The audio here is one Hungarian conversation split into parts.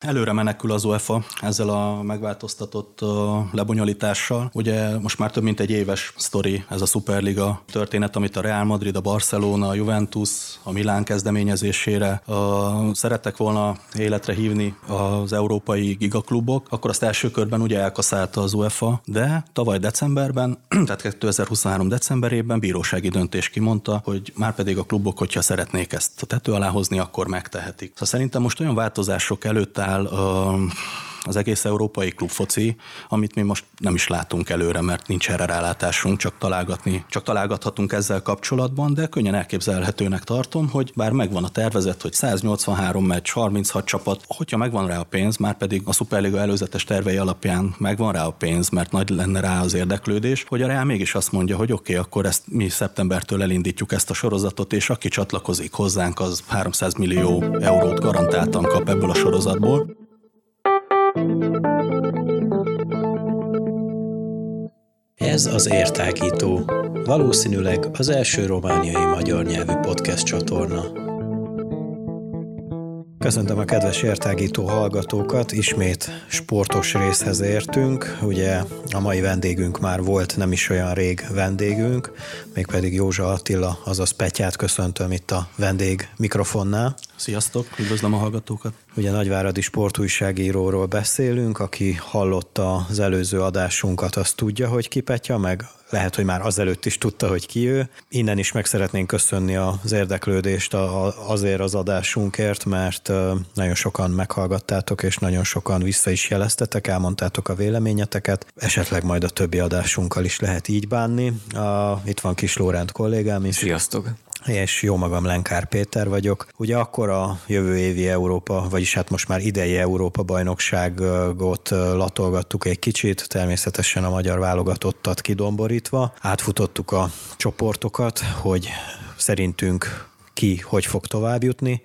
Előre menekül az UEFA ezzel a megváltoztatott lebonyolítással. Ugye most már több mint egy éves sztori ez a Superliga történet, amit a Real Madrid, a Barcelona, a Juventus, a Milán kezdeményezésére szerettek volna életre hívni az európai gigaklubok, akkor azt első körben ugye elkaszálta az UEFA, de tavaly decemberben, tehát 2023 decemberében bírósági döntés kimondta, hogy már pedig a klubok, hogyha szeretnék ezt a tető alá hozni, akkor megtehetik. Szóval szerintem most olyan változások előtt áll áll az egész európai klubfoci, amit mi most nem is látunk előre, mert nincs erre rálátásunk, csak találgatni, csak találgathatunk ezzel kapcsolatban, de könnyen elképzelhetőnek tartom, hogy bár megvan a tervezet, hogy 183 meccs, 36 csapat, hogyha megvan rá a pénz, már pedig a Superliga előzetes tervei alapján megvan rá a pénz, mert nagy lenne rá az érdeklődés, hogy a Real mégis azt mondja, hogy oké, okay, akkor ezt mi szeptembertől elindítjuk ezt a sorozatot, és aki csatlakozik hozzánk, az 300 millió eurót garantáltan kap ebből a sorozatból. Ez az Értágító, valószínűleg az első romániai magyar nyelvű podcast csatorna. Köszöntöm a kedves értágító hallgatókat, ismét sportos részhez értünk. Ugye a mai vendégünk már volt nem is olyan rég vendégünk, mégpedig Józsa Attila, azaz Petyát köszöntöm itt a vendég mikrofonnál. Sziasztok, üdvözlöm a hallgatókat! Ugye Nagyváradi sportújságíróról beszélünk, aki hallotta az előző adásunkat, azt tudja, hogy ki Petya, meg lehet, hogy már azelőtt is tudta, hogy ki ő. Innen is meg szeretnénk köszönni az érdeklődést azért az adásunkért, mert nagyon sokan meghallgattátok, és nagyon sokan vissza is jeleztetek, elmondtátok a véleményeteket. Esetleg majd a többi adásunkkal is lehet így bánni. Itt van Kis Lórend kollégám is. Sziasztok! És jó magam Lenkár Péter vagyok. Ugye akkor a jövő évi Európa, vagyis hát most már idei Európa bajnokságot latolgattuk egy kicsit, természetesen a magyar válogatottat kidomborítva. Átfutottuk a csoportokat, hogy szerintünk ki hogy fog tovább jutni.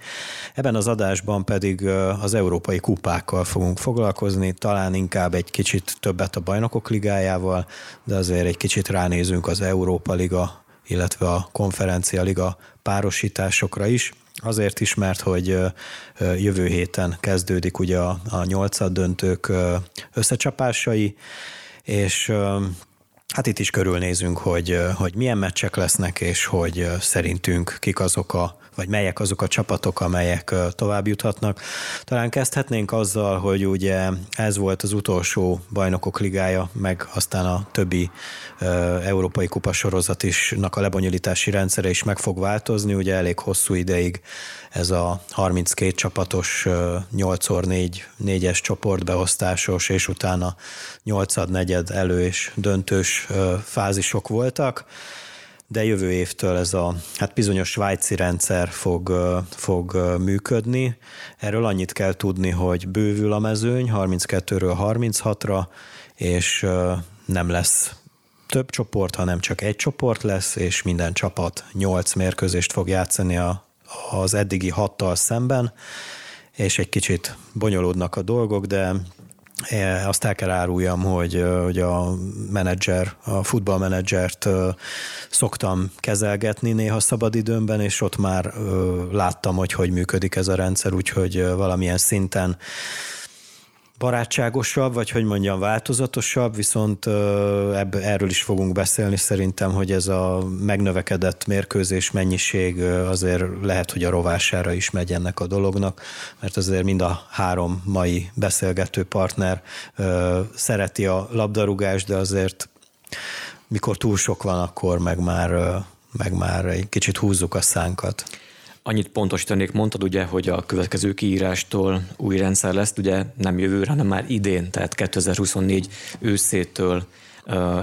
Ebben az adásban pedig az európai kupákkal fogunk foglalkozni, talán inkább egy kicsit többet a bajnokok ligájával, de azért egy kicsit ránézünk az Európa Liga illetve a konferencia liga párosításokra is. Azért is, mert hogy jövő héten kezdődik ugye a, nyolcad döntők összecsapásai, és hát itt is körülnézünk, hogy, hogy milyen meccsek lesznek, és hogy szerintünk kik azok a vagy melyek azok a csapatok, amelyek tovább juthatnak. Talán kezdhetnénk azzal, hogy ugye ez volt az utolsó bajnokok ligája, meg aztán a többi európai kupasorozat isnak a lebonyolítási rendszere is meg fog változni, ugye elég hosszú ideig ez a 32 csapatos 8x4 4-es csoportbeosztásos, és utána 8 negyed elő és döntős fázisok voltak de jövő évtől ez a hát bizonyos svájci rendszer fog, fog működni. Erről annyit kell tudni, hogy bővül a mezőny 32-ről 36-ra, és nem lesz több csoport, hanem csak egy csoport lesz, és minden csapat 8 mérkőzést fog játszani a, az eddigi hattal szemben, és egy kicsit bonyolódnak a dolgok, de azt el kell áruljam, hogy, hogy a menedzser, a futballmenedzsert szoktam kezelgetni néha szabadidőmben, és ott már láttam, hogy hogy működik ez a rendszer, úgyhogy valamilyen szinten barátságosabb, vagy hogy mondjam, változatosabb, viszont ebb, erről is fogunk beszélni szerintem, hogy ez a megnövekedett mérkőzés mennyiség azért lehet, hogy a rovására is megy ennek a dolognak, mert azért mind a három mai beszélgető partner szereti a labdarúgást, de azért mikor túl sok van, akkor meg már, meg már egy kicsit húzzuk a szánkat. Annyit pontosítanék, mondtad ugye, hogy a következő kiírástól új rendszer lesz, ugye nem jövőre, hanem már idén, tehát 2024 őszétől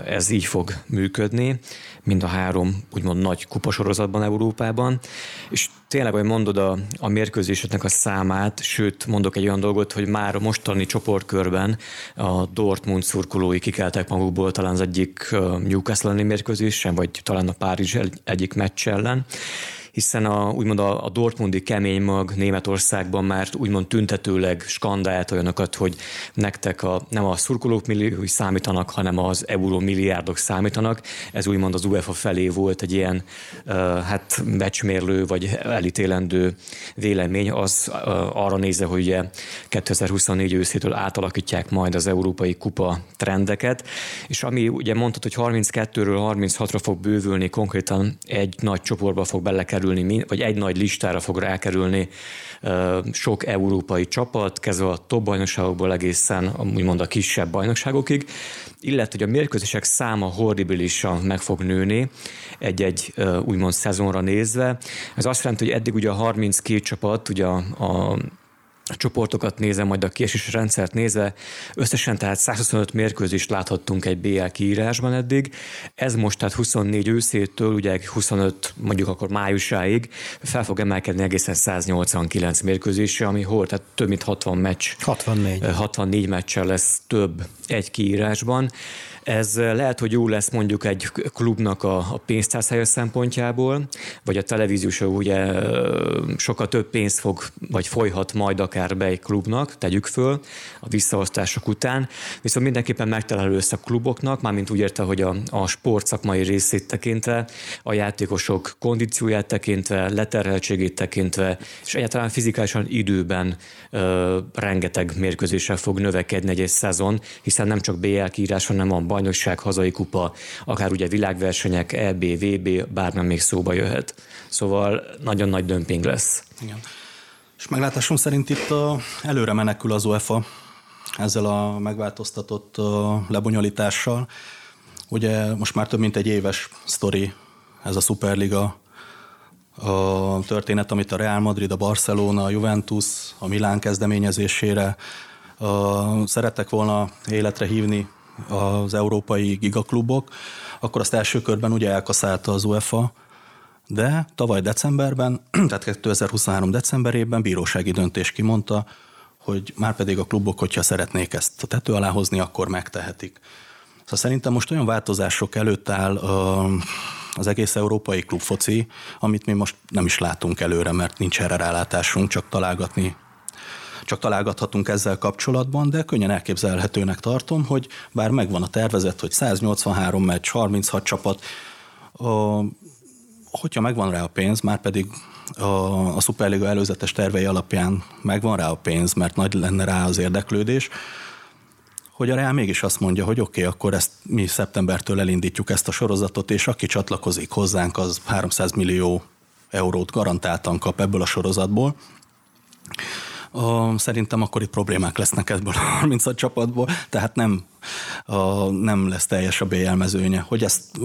ez így fog működni, mind a három úgymond nagy kupasorozatban Európában, és tényleg, hogy mondod a, a mérkőzéseknek a számát, sőt, mondok egy olyan dolgot, hogy már a mostani csoportkörben a Dortmund szurkolói kikeltek magukból talán az egyik Newcastle elleni mérkőzésen, vagy talán a Párizs egyik meccs ellen, hiszen a, úgymond a, a Dortmundi kemény mag Németországban már úgymond tüntetőleg skandált olyanokat, hogy nektek a, nem a szurkolók milliói számítanak, hanem az euró milliárdok számítanak. Ez úgymond az UEFA felé volt egy ilyen uh, hát becsmérlő vagy elítélendő vélemény, az uh, arra nézve, hogy ugye 2024 őszétől átalakítják majd az európai kupa trendeket, és ami ugye mondtad, hogy 32-ről 36-ra fog bővülni, konkrétan egy nagy csoportba fog belekerülni, vagy egy nagy listára fog rákerülni sok európai csapat, kezdve a top bajnokságokból egészen úgymond a kisebb bajnokságokig, illetve hogy a mérkőzések száma horribilisan meg fog nőni egy-egy úgymond szezonra nézve. Ez azt jelenti, hogy eddig ugye a 32 csapat, ugye a a csoportokat nézve, majd a kiesés rendszert nézve, összesen tehát 125 mérkőzést láthattunk egy BL kiírásban eddig. Ez most tehát 24 őszétől, ugye 25 mondjuk akkor májusáig fel fog emelkedni egészen 189 mérkőzésre, ami hol, tehát több mint 60 meccs. 64. 64 meccsel lesz több egy kiírásban. Ez lehet, hogy jó lesz mondjuk egy klubnak a, a pénztárszája szempontjából, vagy a televíziós ugye sokkal több pénzt fog, vagy folyhat majd akár be egy klubnak, tegyük föl a visszaosztások után, viszont mindenképpen megtalálő össze a kluboknak, mármint úgy érte, hogy a, a sport szakmai részét tekintve, a játékosok kondícióját tekintve, leterheltségét tekintve, és egyáltalán fizikálisan időben ö, rengeteg mérkőzéssel fog növekedni egy, egy szezon, hiszen nem csak BL kiírás, hanem a bajnokság, hazai kupa, akár ugye világversenyek, EB, VB, bármilyen még szóba jöhet. Szóval nagyon nagy dömping lesz. Igen. És meglátásom szerint itt a, előre menekül az UEFA ezzel a megváltoztatott lebonyolítással. Ugye most már több mint egy éves sztori ez a Superliga a történet, amit a Real Madrid, a Barcelona, a Juventus, a Milán kezdeményezésére szerettek volna életre hívni az európai gigaklubok, akkor azt első körben ugye elkaszálta az UEFA, de tavaly decemberben, tehát 2023 decemberében bírósági döntés kimondta, hogy már pedig a klubok, hogyha szeretnék ezt a tető alá hozni, akkor megtehetik. Szóval szerintem most olyan változások előtt áll az egész európai klubfoci, amit mi most nem is látunk előre, mert nincs erre rálátásunk, csak találgatni csak találgathatunk ezzel kapcsolatban, de könnyen elképzelhetőnek tartom, hogy bár megvan a tervezet, hogy 183 meccs, 36 csapat, a, hogyha megvan rá a pénz, már pedig a, a Superliga előzetes tervei alapján megvan rá a pénz, mert nagy lenne rá az érdeklődés, hogy a Real mégis azt mondja, hogy oké, okay, akkor ezt mi szeptembertől elindítjuk ezt a sorozatot, és aki csatlakozik hozzánk, az 300 millió eurót garantáltan kap ebből a sorozatból. Szerintem akkor problémák lesznek ebből a 36 csapatból, tehát nem, nem lesz teljes a BL mezőnye. Hogy ezt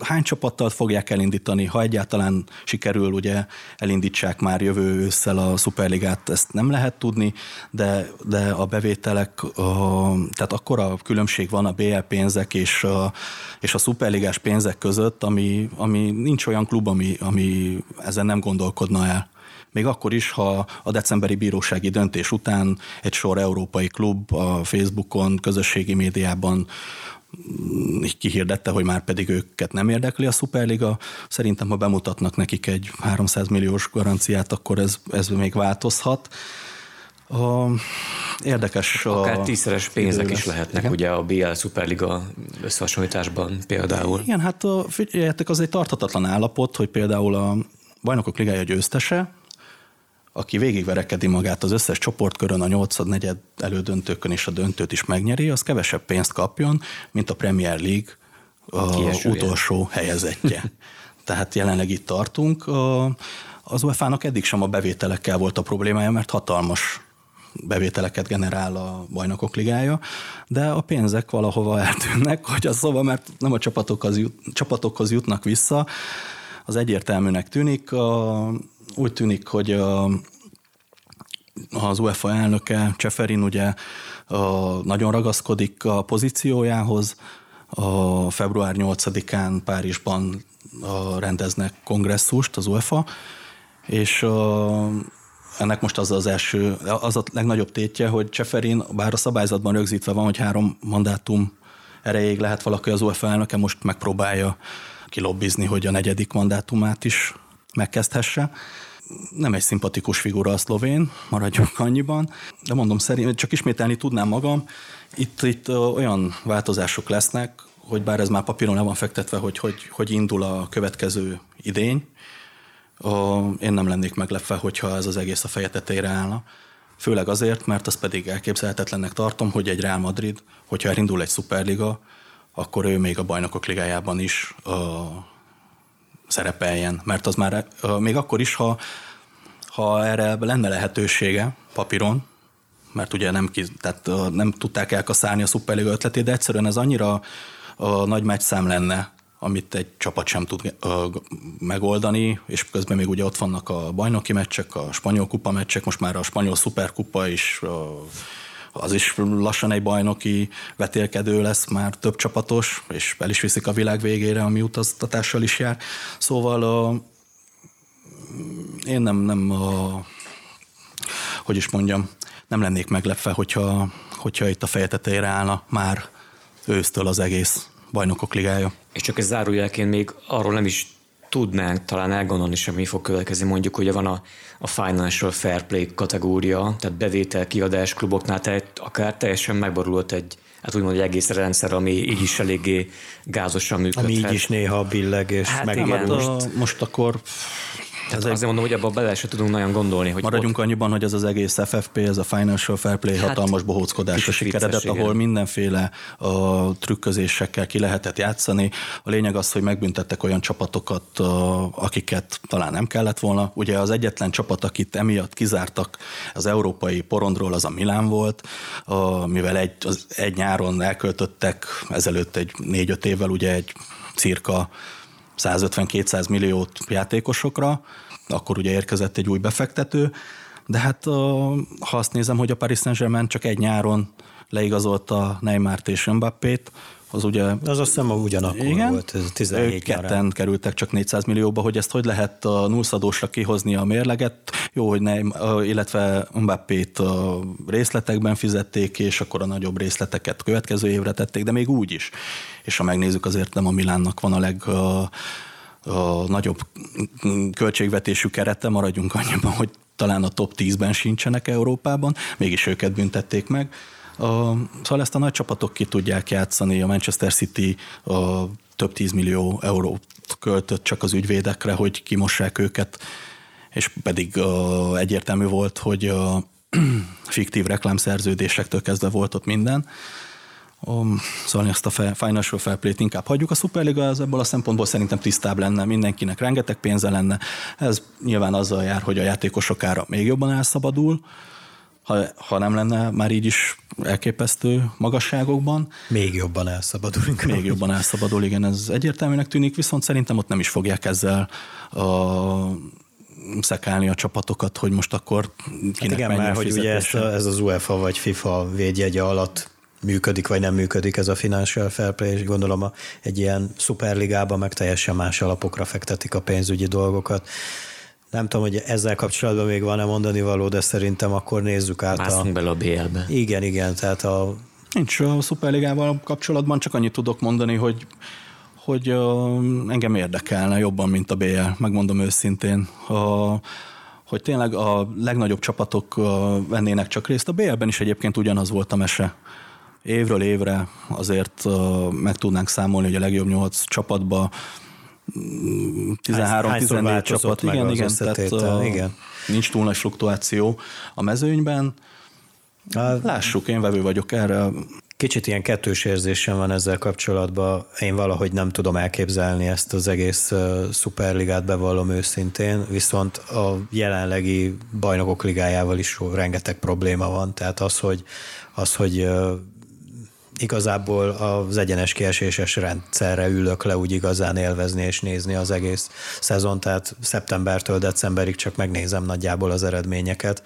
hány csapattal fogják elindítani, ha egyáltalán sikerül, ugye elindítsák már jövő ősszel a Superligát, ezt nem lehet tudni, de, de a bevételek, tehát akkora különbség van a BL pénzek és a, és a szuperligás pénzek között, ami, ami nincs olyan klub, ami, ami ezen nem gondolkodna el még akkor is, ha a decemberi bírósági döntés után egy sor európai klub a Facebookon, közösségi médiában mm, így kihirdette, hogy már pedig őket nem érdekli a Superliga. Szerintem, ha bemutatnak nekik egy 300 milliós garanciát, akkor ez, ez még változhat. A, érdekes. Akár a tízszeres pénzek is lehetnek Igen. ugye a BL Superliga összehasonlításban például. Igen, hát figyeljetek, az egy tarthatatlan állapot, hogy például a Bajnokok Ligája győztese, aki végigverekedi magát az összes csoportkörön, a nyolcad, negyed elődöntőkön és a döntőt is megnyeri, az kevesebb pénzt kapjon, mint a Premier League a utolsó helyezettje. Tehát jelenleg itt tartunk. Az UEFA-nak eddig sem a bevételekkel volt a problémája, mert hatalmas bevételeket generál a bajnokok ligája, de a pénzek valahova eltűnnek, hogy az szóval, mert nem a csapatokhoz, jut, csapatokhoz jutnak vissza, az egyértelműnek tűnik. A, úgy tűnik, hogy a, az UEFA elnöke, Cseferin ugye nagyon ragaszkodik a pozíciójához. A február 8-án Párizsban rendeznek kongresszust az UEFA, és ennek most az az első, az a legnagyobb tétje, hogy Cseferin, bár a szabályzatban rögzítve van, hogy három mandátum erejéig lehet valaki az UEFA elnöke, most megpróbálja kilobbizni, hogy a negyedik mandátumát is megkezdhesse. Nem egy szimpatikus figura a szlovén, maradjunk annyiban, de mondom, szerint csak ismételni tudnám magam, itt, itt olyan változások lesznek, hogy bár ez már papíron le van fektetve, hogy, hogy, hogy indul a következő idény, én nem lennék meglepve, hogyha ez az egész a feje tetejére állna. Főleg azért, mert azt pedig elképzelhetetlennek tartom, hogy egy Real Madrid, hogyha elindul egy szuperliga, akkor ő még a bajnokok ligájában is szerepeljen. Mert az már még akkor is, ha, ha erre lenne lehetősége papíron, mert ugye nem, tehát, uh, nem tudták elkaszálni a szuperliga ötletét, de egyszerűen ez annyira uh, nagy meccszám lenne, amit egy csapat sem tud megoldani, és közben még ugye ott vannak a bajnoki meccsek, a spanyol kupa meccsek, most már a spanyol szuperkupa is az is lassan egy bajnoki vetélkedő lesz, már több csapatos, és el is viszik a világ végére, ami utaztatással is jár. Szóval én nem, nem hogy is mondjam, nem lennék meglepve, hogyha, hogyha itt a feje tetejére állna már ősztől az egész bajnokok ligája. És csak ez zárójelként még arról nem is tudnánk talán elgondolni sem, mi fog következni. Mondjuk ugye van a, a Financial Fair Play kategória, tehát bevétel, kiadás kluboknál, tehát akár teljesen megborulott egy, hát úgymond egy egész rendszer, ami így is eléggé gázosan működhet. Ami így is néha billeg és hát megborul. Hát most, most akkor tehát azért mondom, hogy abban bele se tudunk nagyon gondolni. Hogy Maradjunk ott... annyiban, hogy ez az egész FFP, ez a Financial Fair Play hát, hatalmas bohóckodás a sikeredet, ahol mindenféle a trükközésekkel ki lehetett játszani. A lényeg az, hogy megbüntettek olyan csapatokat, akiket talán nem kellett volna. Ugye az egyetlen csapat, akit emiatt kizártak az európai porondról, az a Milán volt, mivel egy, az egy nyáron elköltöttek ezelőtt egy négy-öt évvel ugye egy cirka 150-200 milliót játékosokra, akkor ugye érkezett egy új befektető, de hát ha azt nézem, hogy a Paris Saint-Germain csak egy nyáron leigazolta Neymart és Mbappét, az ugye... Az azt hiszem ugyanakkor igen, volt, ez 17 ők ketten nyarán. kerültek csak 400 millióba, hogy ezt hogy lehet a nullszadósra kihozni a mérleget. Jó, hogy ne, illetve Mbappét a részletekben fizették, és akkor a nagyobb részleteket következő évre tették, de még úgy is. És ha megnézzük, azért nem a Milánnak van a leg a nagyobb költségvetésű kerete, maradjunk annyiban, hogy talán a top 10-ben sincsenek Európában, mégis őket büntették meg. Szóval ezt a nagy csapatok ki tudják játszani, a Manchester City a több tízmillió eurót költött csak az ügyvédekre, hogy kimossák őket, és pedig egyértelmű volt, hogy a fiktív reklámszerződésektől kezdve volt ott minden. Szóval ezt a Financial Fair Play-t inkább hagyjuk. A Superliga az ebből a szempontból szerintem tisztább lenne, mindenkinek rengeteg pénze lenne. Ez nyilván azzal jár, hogy a játékosok ára még jobban elszabadul, ha, ha nem lenne már így is elképesztő magasságokban. Még jobban elszabadulunk. Még jobban elszabadul, igen, ez egyértelműnek tűnik, viszont szerintem ott nem is fogják ezzel a szekálni a csapatokat, hogy most akkor kinek hát igen, mert hogy ugye ez, a, ez az UEFA vagy FIFA védjegye alatt működik vagy nem működik ez a financial fair play, és gondolom egy ilyen szuperligában meg teljesen más alapokra fektetik a pénzügyi dolgokat. Nem tudom, hogy ezzel kapcsolatban még van-e mondani való, de szerintem akkor nézzük át Mászunk a... bele a BL-be. Igen, igen, tehát a... Nincs a szuperligával kapcsolatban, csak annyit tudok mondani, hogy hogy uh, engem érdekelne jobban, mint a BL, megmondom őszintén. Uh, hogy tényleg a legnagyobb csapatok uh, vennének csak részt. A BL-ben is egyébként ugyanaz volt a mese. Évről évre azért uh, meg tudnánk számolni, hogy a legjobb nyolc csapatba 13-14 csapat, igen, igen, tehát igen. nincs túl nagy fluktuáció a mezőnyben. Lássuk, én vevő vagyok erre. Kicsit ilyen kettős érzésem van ezzel kapcsolatban. Én valahogy nem tudom elképzelni ezt az egész szuperligát, bevallom őszintén, viszont a jelenlegi bajnokok ligájával is rengeteg probléma van. Tehát az, hogy, az, hogy igazából az egyenes kieséses rendszerre ülök le úgy igazán élvezni és nézni az egész szezon, tehát szeptembertől decemberig csak megnézem nagyjából az eredményeket,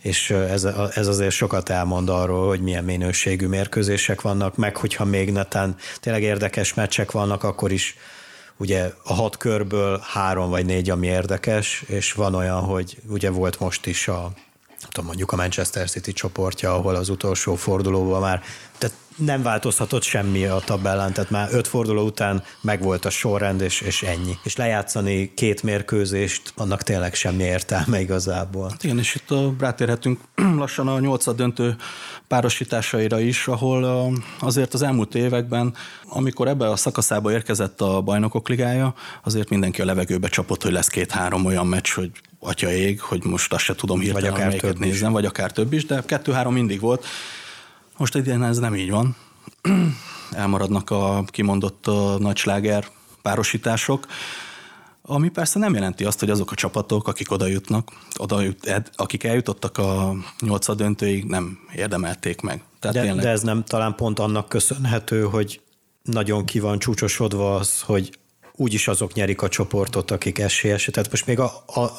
és ez, ez azért sokat elmond arról, hogy milyen minőségű mérkőzések vannak, meg hogyha még netán tényleg érdekes meccsek vannak, akkor is ugye a hat körből három vagy négy, ami érdekes, és van olyan, hogy ugye volt most is a tudom, mondjuk a Manchester City csoportja, ahol az utolsó fordulóban már tehát nem változhatott semmi a tabellán, tehát már öt forduló után megvolt a sorrend, és, és ennyi. És lejátszani két mérkőzést, annak tényleg semmi értelme igazából. Hát igen, és itt a, rátérhetünk lassan a nyolcad döntő párosításaira is, ahol azért az elmúlt években, amikor ebbe a szakaszába érkezett a bajnokok ligája, azért mindenki a levegőbe csapott, hogy lesz két-három olyan meccs, hogy atya ég, hogy most azt se tudom hirtelen, vagy akár több nézem, vagy akár több is, de kettő-három mindig volt. Most idén ez nem így van. Elmaradnak a kimondott a nagy sláger párosítások, ami persze nem jelenti azt, hogy azok a csapatok, akik oda jutnak, oda jut, akik eljutottak a nyolcad döntőig, nem érdemelték meg. Tehát de, tényleg... de ez nem talán pont annak köszönhető, hogy nagyon ki van csúcsosodva az, hogy úgyis azok nyerik a csoportot, akik esélyesek. Tehát most még a, a,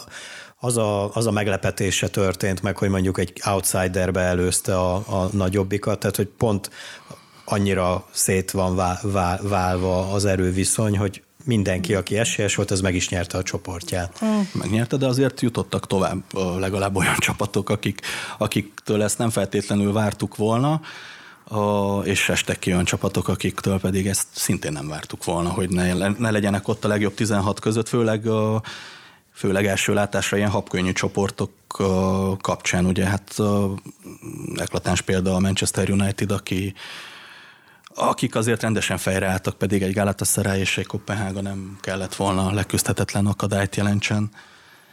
az, a, az a meglepetése történt meg, hogy mondjuk egy outsiderbe előzte a, a nagyobbikat, tehát hogy pont annyira szét van vál, vál, válva az erőviszony, hogy mindenki, aki esélyes volt, az meg is nyerte a csoportját. Megnyerte, de azért jutottak tovább legalább olyan csapatok, akik, akiktől ezt nem feltétlenül vártuk volna, és estek ki olyan csapatok, akiktől pedig ezt szintén nem vártuk volna, hogy ne, ne legyenek ott a legjobb 16 között, főleg a főleg első látásra ilyen habkönnyű csoportok kapcsán, ugye hát eklatáns példa a Manchester United, aki akik azért rendesen fejreálltak, pedig egy Galatasaray és egy Kopenhága nem kellett volna leküzdhetetlen akadályt jelentsen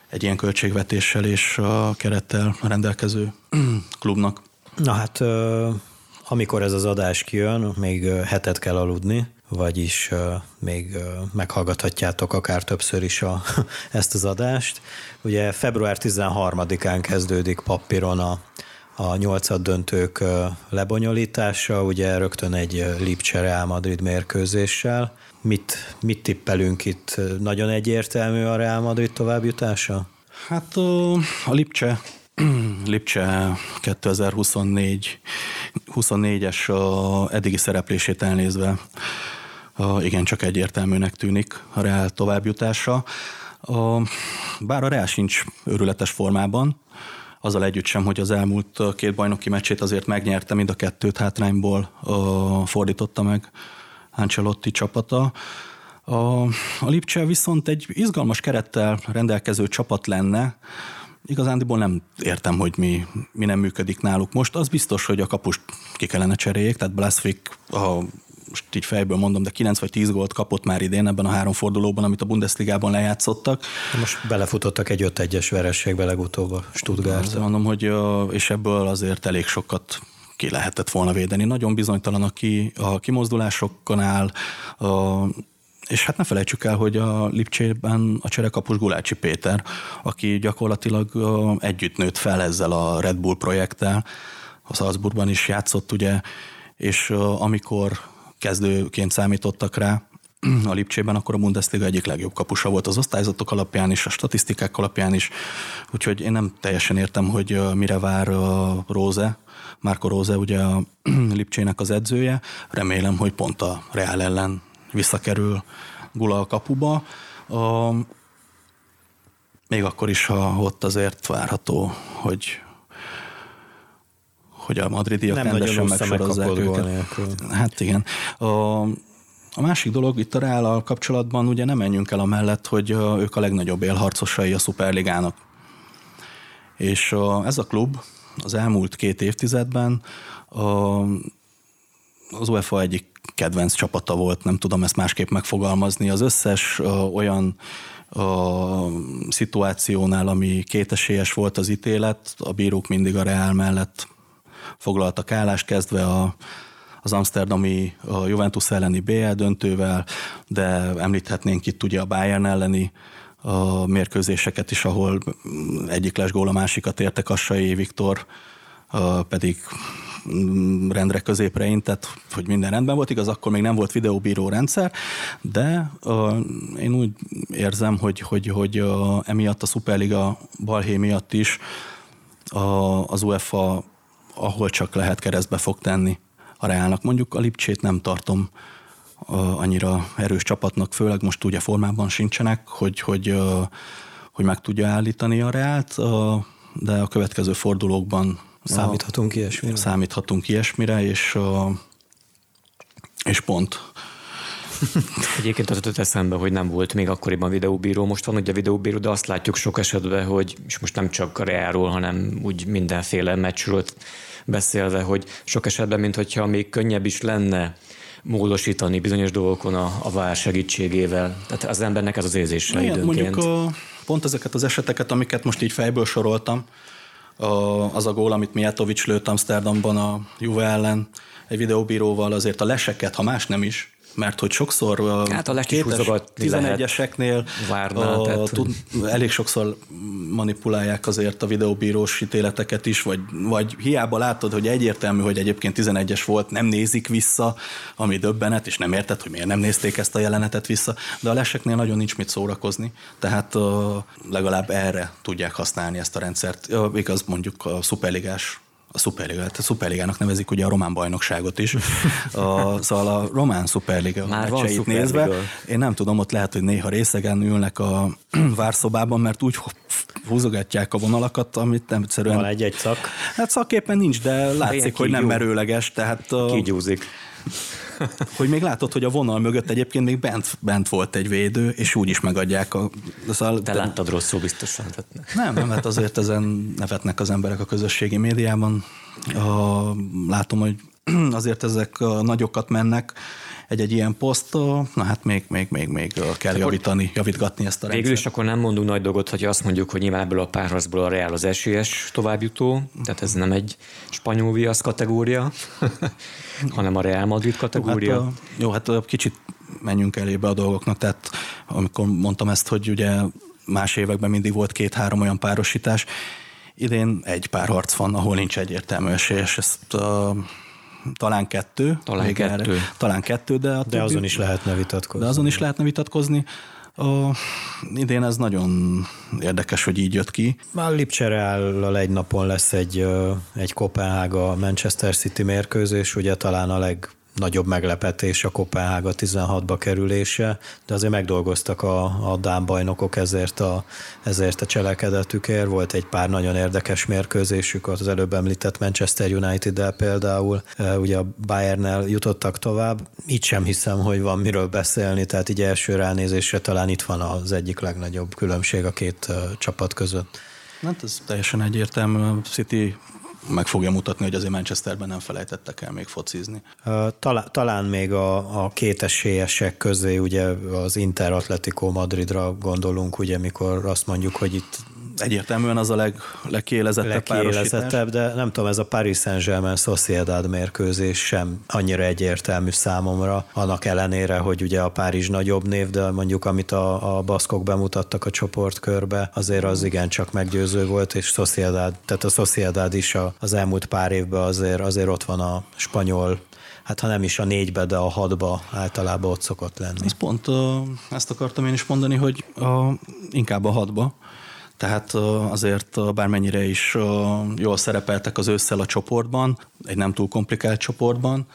egy ilyen költségvetéssel és a kerettel rendelkező klubnak. Na hát, amikor ez az adás kijön, még hetet kell aludni, vagyis még meghallgathatjátok akár többször is a, ezt az adást. Ugye február 13-án kezdődik papíron a, a nyolcad döntők lebonyolítása, ugye rögtön egy Lipcse Real Madrid mérkőzéssel. Mit, mit tippelünk itt? Nagyon egyértelmű a Real Madrid továbbjutása? Hát a Lipcse Lipcse 2024 24-es eddigi szereplését elnézve igen, csak egyértelműnek tűnik a Reál továbbjutása. Bár a Reál sincs őrületes formában, azzal együtt sem, hogy az elmúlt két bajnoki meccsét azért megnyerte, mind a kettőt hátrányból fordította meg Ancelotti csapata. A, Lipcse viszont egy izgalmas kerettel rendelkező csapat lenne, igazándiból nem értem, hogy mi, mi nem működik náluk most. Az biztos, hogy a kapust ki kellene cseréljék, tehát Blasvik a most így fejből mondom, de 9 vagy 10 gólt kapott már idén ebben a három fordulóban, amit a Bundesligában lejátszottak. Most belefutottak egy 5-1-es verességbe legutóbb a Stuttgart. Azt mondom, hogy és ebből azért elég sokat ki lehetett volna védeni. Nagyon bizonytalan a, ki, a kimozdulásoknál, a, és hát ne felejtsük el, hogy a Lipcsében a cserekapus Gulácsi Péter, aki gyakorlatilag együtt nőtt fel ezzel a Red Bull projekttel, a Salzburgban is játszott, ugye, és amikor kezdőként számítottak rá a Lipcsében, akkor a Bundesliga egyik legjobb kapusa volt az osztályzatok alapján is, a statisztikák alapján is, úgyhogy én nem teljesen értem, hogy mire vár Róze, Márko Róze ugye a Lipcsének az edzője, remélem, hogy pont a Reál ellen visszakerül Gula a kapuba. A, még akkor is, ha ott azért várható, hogy hogy a madridiak nem rendesen megsorozzák őket. Hát igen. A, a másik dolog itt a real kapcsolatban ugye nem menjünk el amellett, hogy ők a legnagyobb élharcosai a szuperligának. És a, ez a klub az elmúlt két évtizedben a, az UEFA egyik kedvenc csapata volt, nem tudom ezt másképp megfogalmazni. Az összes a, olyan a szituációnál, ami kétesélyes volt az ítélet, a bírók mindig a Reál mellett foglaltak állást, kezdve a, az Amsterdami a Juventus elleni BL döntővel, de említhetnénk itt ugye a Bayern elleni a mérkőzéseket is, ahol egyik lesgól a másikat értek Assai Viktor, pedig rendre középre intett, hogy minden rendben volt, igaz, akkor még nem volt videóbíró rendszer, de uh, én úgy érzem, hogy, hogy, hogy uh, emiatt a Superliga balhé miatt is uh, az UEFA ahol csak lehet keresztbe fog tenni a Reálnak. Mondjuk a Lipcsét nem tartom annyira erős csapatnak, főleg most ugye formában sincsenek, hogy, hogy, hogy meg tudja állítani a Reált. de a következő fordulókban Számíthatunk ilyesmire? Számíthatunk ilyesmire, és, és pont. Egyébként az ötött eszembe, hogy nem volt még akkoriban videóbíró. Most van ugye videóbíró, de azt látjuk sok esetben, hogy, és most nem csak a Reálról, hanem úgy mindenféle meccsről beszélve, hogy sok esetben, mint hogyha még könnyebb is lenne módosítani bizonyos dolgokon a, a vár segítségével. Tehát az embernek ez az érzése Igen, időnként. Mondjuk a, pont ezeket az eseteket, amiket most így fejből soroltam, az a gól, amit Mijatovic lőtt Amsterdamban a Juve ellen egy videóbíróval, azért a leseket, ha más nem is, mert hogy sokszor hát a 11-eseknél várna, a, tehát... tud, elég sokszor manipulálják azért a videóbírós ítéleteket is, vagy, vagy hiába látod, hogy egyértelmű, hogy egyébként 11-es volt, nem nézik vissza, ami döbbenet, és nem érted, hogy miért nem nézték ezt a jelenetet vissza, de a leseknél nagyon nincs mit szórakozni, tehát legalább erre tudják használni ezt a rendszert. Igaz, mondjuk a szuperligás a Superligát. A Superligának nevezik ugye a román bajnokságot is. A, szóval a román Superliga Már meccseit nézve, én nem tudom, ott lehet, hogy néha részegen ülnek a várszobában, mert úgy húzogatják a vonalakat, amit nem egyszerűen... Van egy-egy szak. Hát szaképpen nincs, de látszik, hogy nem merőleges. Tehát, Kigyúzik. Hogy még látod, hogy a vonal mögött egyébként még bent, bent volt egy védő, és úgy is megadják a... Szóval, Te láttad rosszul biztosan. Nem, nem, hát azért ezen nevetnek az emberek a közösségi médiában. A, látom, hogy azért ezek a nagyokat mennek, egy-egy ilyen poszt, na hát még, még, még, még kell javítani, javítgatni ezt a rendszert. Végül is akkor nem mondunk nagy dolgot, hogy azt mondjuk, hogy nyilván ebből a párharcból a Real az esélyes továbbjutó, tehát ez nem egy spanyol viasz kategória, hanem a Real Madrid kategória. Jó, hát, jó, hát kicsit menjünk elébe a dolgoknak, tehát amikor mondtam ezt, hogy ugye más években mindig volt két-három olyan párosítás, idén egy pár harc van, ahol nincs egyértelmű esélyes, ezt uh, talán kettő. Talán kettő. Erre, talán kettő, de, a de többi, azon is lehetne vitatkozni. De azon is lehetne vitatkozni. A, idén ez nagyon érdekes, hogy így jött ki. Már Lipcsereállal egy napon lesz egy, egy Kopenhága Manchester City mérkőzés, ugye talán a leg nagyobb meglepetés a Kopenhága 16-ba kerülése, de azért megdolgoztak a, a Dán bajnokok ezért a, ezért a cselekedetükért. Volt egy pár nagyon érdekes mérkőzésük, az előbb említett Manchester United-del például, e, ugye a Bayern-nel jutottak tovább. Itt sem hiszem, hogy van miről beszélni, tehát így első ránézésre talán itt van az egyik legnagyobb különbség a két e, csapat között. Hát ez teljesen egyértelmű. A City meg fogja mutatni, hogy azért Manchesterben nem felejtettek el még focizni. Talán, talán még a, a két esélyesek közé ugye az Inter Atletico Madridra gondolunk, ugye mikor azt mondjuk, hogy itt egyértelműen az a leg, legkiélezettebb, legkiélezettebb de nem tudom, ez a Paris Saint-Germain Sociedad mérkőzés sem annyira egyértelmű számomra, annak ellenére, hogy ugye a Párizs nagyobb név, de mondjuk amit a, a baszkok bemutattak a csoportkörbe, azért az igen csak meggyőző volt, és Sociedad, tehát a Sociedad is a, az elmúlt pár évben azért, azért ott van a spanyol hát ha nem is a négybe, de a hatba általában ott szokott lenni. Ez pont ezt akartam én is mondani, hogy a, inkább a hatba, tehát azért bármennyire is jól szerepeltek az ősszel a csoportban, egy nem túl komplikált csoportban,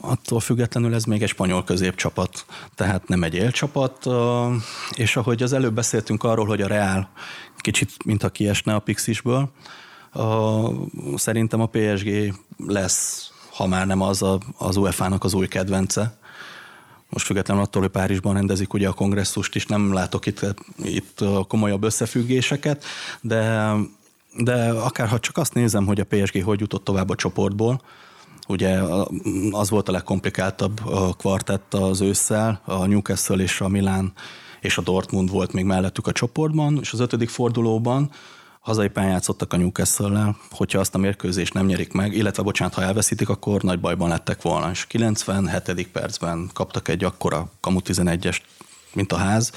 attól függetlenül ez még egy spanyol középcsapat, tehát nem egy élcsapat, és ahogy az előbb beszéltünk arról, hogy a Real kicsit mintha kiesne a Pixisből, szerintem a PSG lesz, ha már nem az a, az UEFA-nak az új kedvence, most függetlenül attól, hogy Párizsban rendezik ugye a kongresszust is, nem látok itt, itt komolyabb összefüggéseket, de, de akár ha csak azt nézem, hogy a PSG hogy jutott tovább a csoportból, ugye az volt a legkomplikáltabb a kvartett az ősszel, a Newcastle és a Milán és a Dortmund volt még mellettük a csoportban, és az ötödik fordulóban hazai pályán játszottak a newcastle hogyha azt a mérkőzést nem nyerik meg, illetve bocsánat, ha elveszítik, akkor nagy bajban lettek volna. És 97. percben kaptak egy akkora kamu 11-est, mint a ház.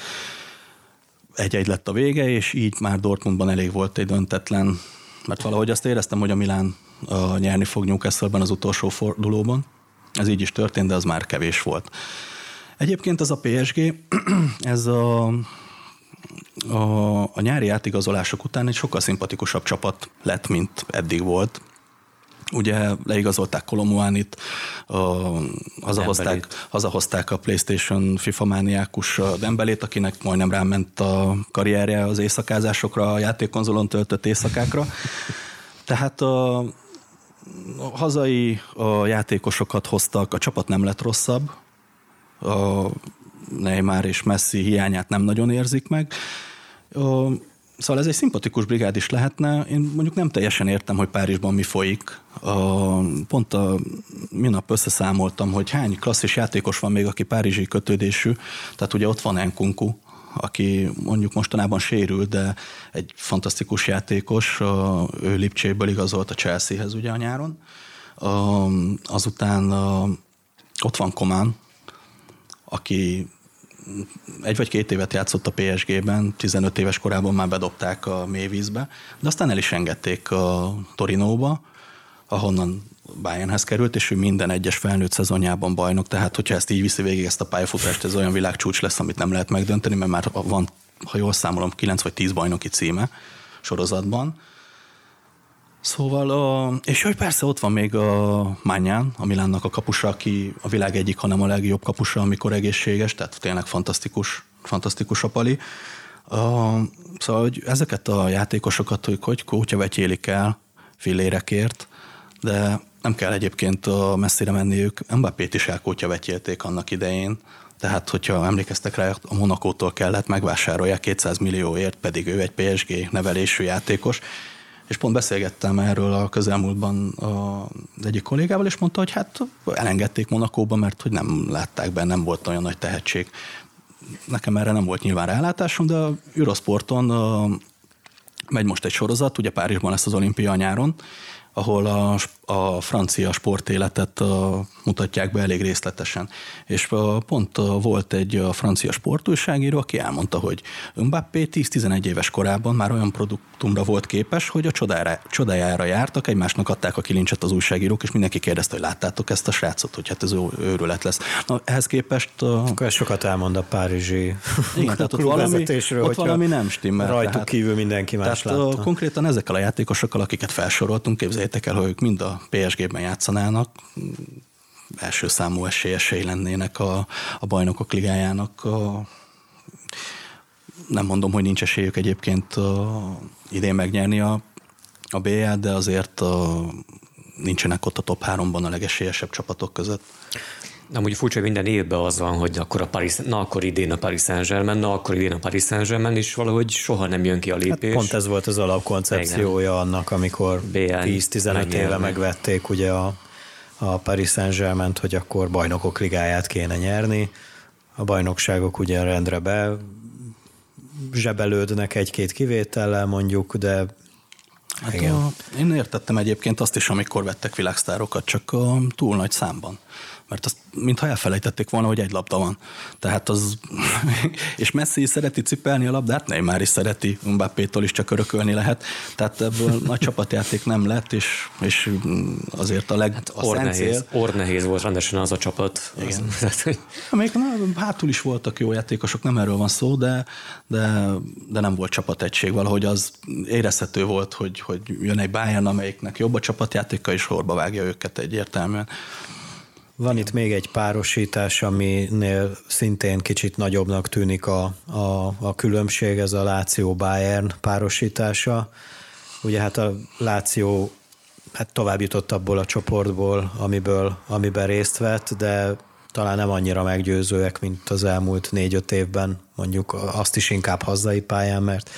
Egy-egy lett a vége, és így már Dortmundban elég volt egy döntetlen, mert valahogy azt éreztem, hogy a Milán a nyerni fog Newcastle-ben az utolsó fordulóban. Ez így is történt, de az már kevés volt. Egyébként ez a PSG, ez a a, a nyári átigazolások után egy sokkal szimpatikusabb csapat lett, mint eddig volt. Ugye leigazolták Kolomuánit, hazahozták, hazahozták a PlayStation FIFA mániákus Dembelét, akinek majdnem ráment a karrierje az éjszakázásokra, a játékkonzolon töltött éjszakákra. Tehát a, a hazai a játékosokat hoztak, a csapat nem lett rosszabb, a Neymar és Messi hiányát nem nagyon érzik meg. Szóval ez egy szimpatikus brigád is lehetne. Én mondjuk nem teljesen értem, hogy Párizsban mi folyik. Pont a minap összeszámoltam, hogy hány klasszis játékos van még, aki párizsi kötődésű. Tehát ugye ott van Enkunku, aki mondjuk mostanában sérült, de egy fantasztikus játékos, ő Lipcséből igazolt a Chelseahez ugye a nyáron. Azután ott van Komán, aki egy vagy két évet játszott a PSG-ben, 15 éves korában már bedobták a mélyvízbe, de aztán el is engedték a Torinóba, ahonnan Bayernhez került, és ő minden egyes felnőtt szezonjában bajnok, tehát hogyha ezt így viszi végig ezt a pályafutást, ez olyan világcsúcs lesz, amit nem lehet megdönteni, mert már van, ha jól számolom, 9 vagy 10 bajnoki címe sorozatban. Szóval, és hogy persze ott van még a Mányán, a Milánnak a kapusa, aki a világ egyik, hanem a legjobb kapusa, amikor egészséges, tehát tényleg fantasztikus, fantasztikus a pali. Szóval, hogy ezeket a játékosokat, hogy, hogy kótyavetyélik el fillérekért, de nem kell egyébként messzire menni, ők Mbappét is elkótyavetyélték annak idején, tehát, hogyha emlékeztek rá, a Monakótól kellett megvásárolják 200 millióért, pedig ő egy PSG nevelésű játékos, és pont beszélgettem erről a közelmúltban az egyik kollégával, és mondta, hogy hát elengedték Monakóba, mert hogy nem látták be, nem volt olyan nagy tehetség. Nekem erre nem volt nyilván rálátásom, de a Eurosporton megy most egy sorozat, ugye Párizsban lesz az olimpia nyáron, ahol a, a francia sportéletet a, mutatják be elég részletesen. És a, pont a, volt egy a francia sportújságíró, aki elmondta, hogy Mbappé 10-11 éves korában már olyan produktumra volt képes, hogy a csodára, csodájára jártak, egymásnak adták a kilincset az újságírók, és mindenki kérdezte, hogy láttátok ezt a srácot, hogy hát ez őrület lesz. Na, ehhez képest... A... Akkor ez sokat elmond a párizsi Igen, tehát ott valami, ott valami nem stimmel. Rajtuk tehát, kívül mindenki más tehát látta. konkrétan ezekkel a játékosokkal, akiket felsoroltunk, képzeljétek el, hogy ők mind a PSG-ben játszanának, első számú esélyesei lennének a, a bajnokok ligájának. A, nem mondom, hogy nincs esélyük egyébként a, idén megnyerni a, a BL, de azért a, nincsenek ott a top 3-ban a legesélyesebb csapatok között. Amúgy furcsa, hogy minden évben az van, hogy akkor, a Paris, na akkor idén a Paris Saint-Germain, na akkor idén a Paris Saint-Germain, és valahogy soha nem jön ki a lépés. Hát pont ez volt az alapkoncepciója Igen. annak, amikor 10-15 éve megvették ugye a, a Paris Saint-Germain, hogy akkor bajnokok ligáját kéne nyerni. A bajnokságok ugye rendre be zsebelődnek egy-két kivétellel mondjuk, de Hát Igen. A, én értettem egyébként azt is, amikor vettek világsztárokat, csak a túl nagy számban mert azt mintha elfelejtették volna, hogy egy labda van. Tehát az, és Messi szereti cipelni a labdát, Neymar is szereti, Mbappé-tól is csak örökölni lehet, tehát ebből nagy csapatjáték nem lett, és, és azért a leg... Hát a or, nehéz, or nehéz volt rendesen az a csapat. Igen. Az, Még hátul is voltak jó játékosok, nem erről van szó, de, de, de nem volt csapategység, valahogy az érezhető volt, hogy, hogy jön egy Bayern, amelyiknek jobb a csapatjátéka, és sorba vágja őket egyértelműen. Van itt még egy párosítás, aminél szintén kicsit nagyobbnak tűnik a, a, a különbség, ez a Láció-Bayern párosítása. Ugye hát a Láció hát tovább jutott abból a csoportból, amiből, amiben részt vett, de talán nem annyira meggyőzőek, mint az elmúlt négy-öt évben, mondjuk azt is inkább hazai pályán, mert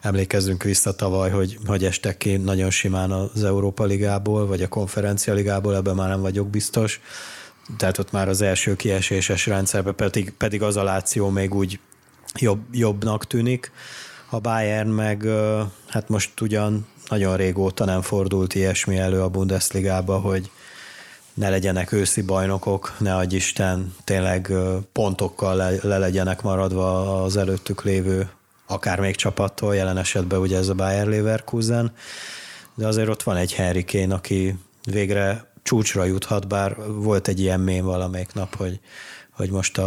emlékezzünk vissza tavaly, hogy, hogy estek ki nagyon simán az Európa Ligából, vagy a Konferencia Ligából, ebben már nem vagyok biztos tehát ott már az első kieséses rendszerben pedig, pedig az a Láció még úgy jobb, jobbnak tűnik. A Bayern meg hát most ugyan nagyon régóta nem fordult ilyesmi elő a Bundesligába, hogy ne legyenek őszi bajnokok, ne adj Isten, tényleg pontokkal le, le legyenek maradva az előttük lévő akár még csapattól, jelen esetben ugye ez a Bayer Leverkusen, de azért ott van egy Harry Kane, aki végre csúcsra juthat, bár volt egy ilyen mém valamelyik nap, hogy, hogy most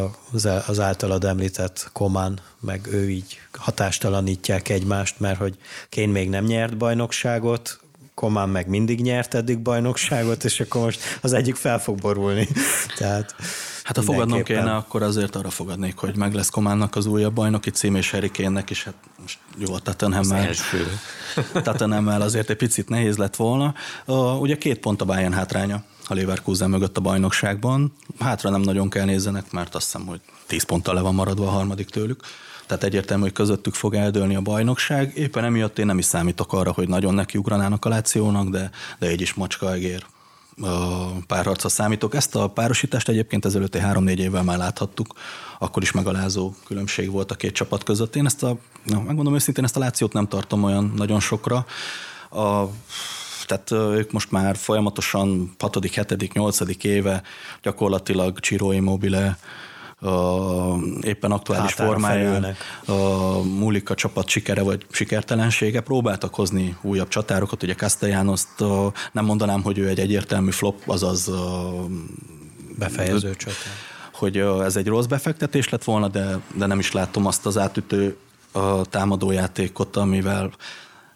az, általad említett Komán, meg ő így hatástalanítják egymást, mert hogy Kén még nem nyert bajnokságot, Komán meg mindig nyert eddig bajnokságot, és akkor most az egyik fel fog borulni. Tehát Hát ha fogadnom kéne, akkor azért arra fogadnék, hogy meg lesz Kománnak az újabb bajnoki cím, és Harry Kane-nek is, hát most jó, a Tottenhammel, Tottenhammel azért egy picit nehéz lett volna. Uh, ugye két pont a Bayern hátránya a Leverkusen mögött a bajnokságban. Hátra nem nagyon kell nézzenek, mert azt hiszem, hogy 10 ponttal le van maradva a harmadik tőlük. Tehát egyértelmű, hogy közöttük fog eldőlni a bajnokság. Éppen emiatt én nem is számítok arra, hogy nagyon nekiugranának a Lációnak, de, de így is macska egér párharcra számítok. Ezt a párosítást egyébként ezelőtti három-négy évvel már láthattuk, akkor is megalázó különbség volt a két csapat között. Én ezt a, na, megmondom őszintén, ezt a Lációt nem tartom olyan nagyon sokra. A, tehát ők most már folyamatosan 6., 7., 8. éve gyakorlatilag Ciro Immobile, éppen aktuális Hátára formáján múlik a csapat sikere vagy sikertelensége. Próbáltak hozni újabb csatárokat, ugye Castellanos nem mondanám, hogy ő egy egyértelmű flop, azaz befejező csatár. Hogy ez egy rossz befektetés lett volna, de, de nem is látom azt az átütő támadójátékot, amivel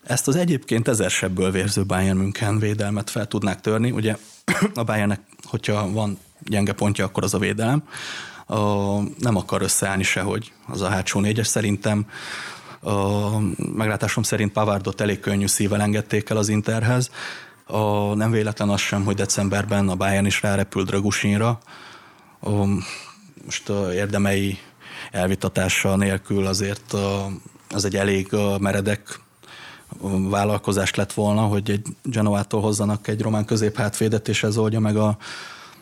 ezt az egyébként ezersebből vérző Bayern München védelmet fel tudnák törni. Ugye a Bayernnek, hogyha van gyenge pontja, akkor az a védelem a, nem akar összeállni sehogy az a hátsó négyes. Szerintem a meglátásom szerint Pavardot elég könnyű szívvel engedték el az Interhez. A, nem véletlen az sem, hogy decemberben a Bayern is rárepült Dragusinra. A, most a érdemei elvitatása nélkül azért a, az egy elég meredek vállalkozás lett volna, hogy egy Genoától hozzanak egy román középhátvédet, és ez oldja meg a,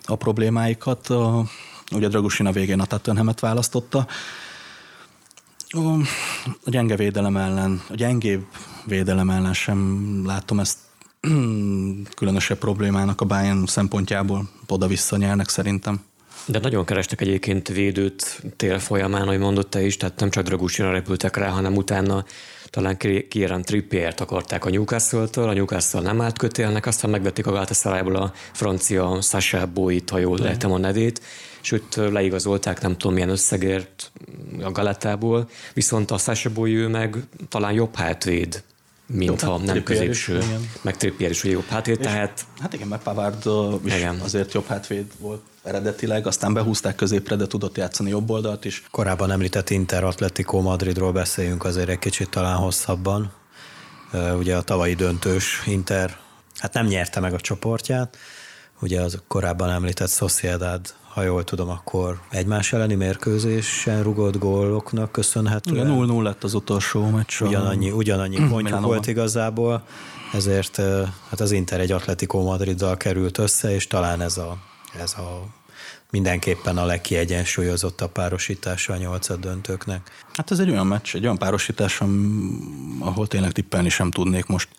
a problémáikat. Ugye Dragusin a végén a Tottenhamet választotta. A gyenge védelem ellen, a gyengébb védelem ellen sem látom ezt különösebb problémának a Bayern szempontjából oda-vissza nyernek szerintem. De nagyon kerestek egyébként védőt tél folyamán, ahogy mondott te is, tehát nem csak Dragusina repültek rá, hanem utána talán Kieran Trippiert akarták a Newcastle-től, a Newcastle nem állt kötélnek, aztán megvették a Galatasarayból a francia Sasha Boit, ha jól lehetem a nevét, sőt leigazolták nem tudom milyen összegért a Galatából, viszont a Sasha ő meg talán jobb hátvéd, mint ha nem középső, is, meg Trippier is jobb hátvéd, tehát... Hát igen, mert Pavard is igen. azért jobb hátvéd volt eredetileg, aztán behúzták középre, de tudott játszani jobb oldalt is. Korábban említett Inter Atletico Madridról beszéljünk azért egy kicsit talán hosszabban. Ugye a tavalyi döntős Inter hát nem nyerte meg a csoportját, ugye az korábban említett Sociedad ha jól tudom, akkor egymás elleni mérkőzésen rugott góloknak köszönhetően. 0-0 lett az utolsó meccs. Ugyanannyi, ugyanannyi pontjuk volt igazából, ezért hát az Inter egy Atletico Madriddal került össze, és talán ez a, ez a mindenképpen a legkiegyensúlyozottabb párosítása a nyolcad döntőknek. Hát ez egy olyan meccs, egy olyan párosítás, ahol tényleg tippelni sem tudnék most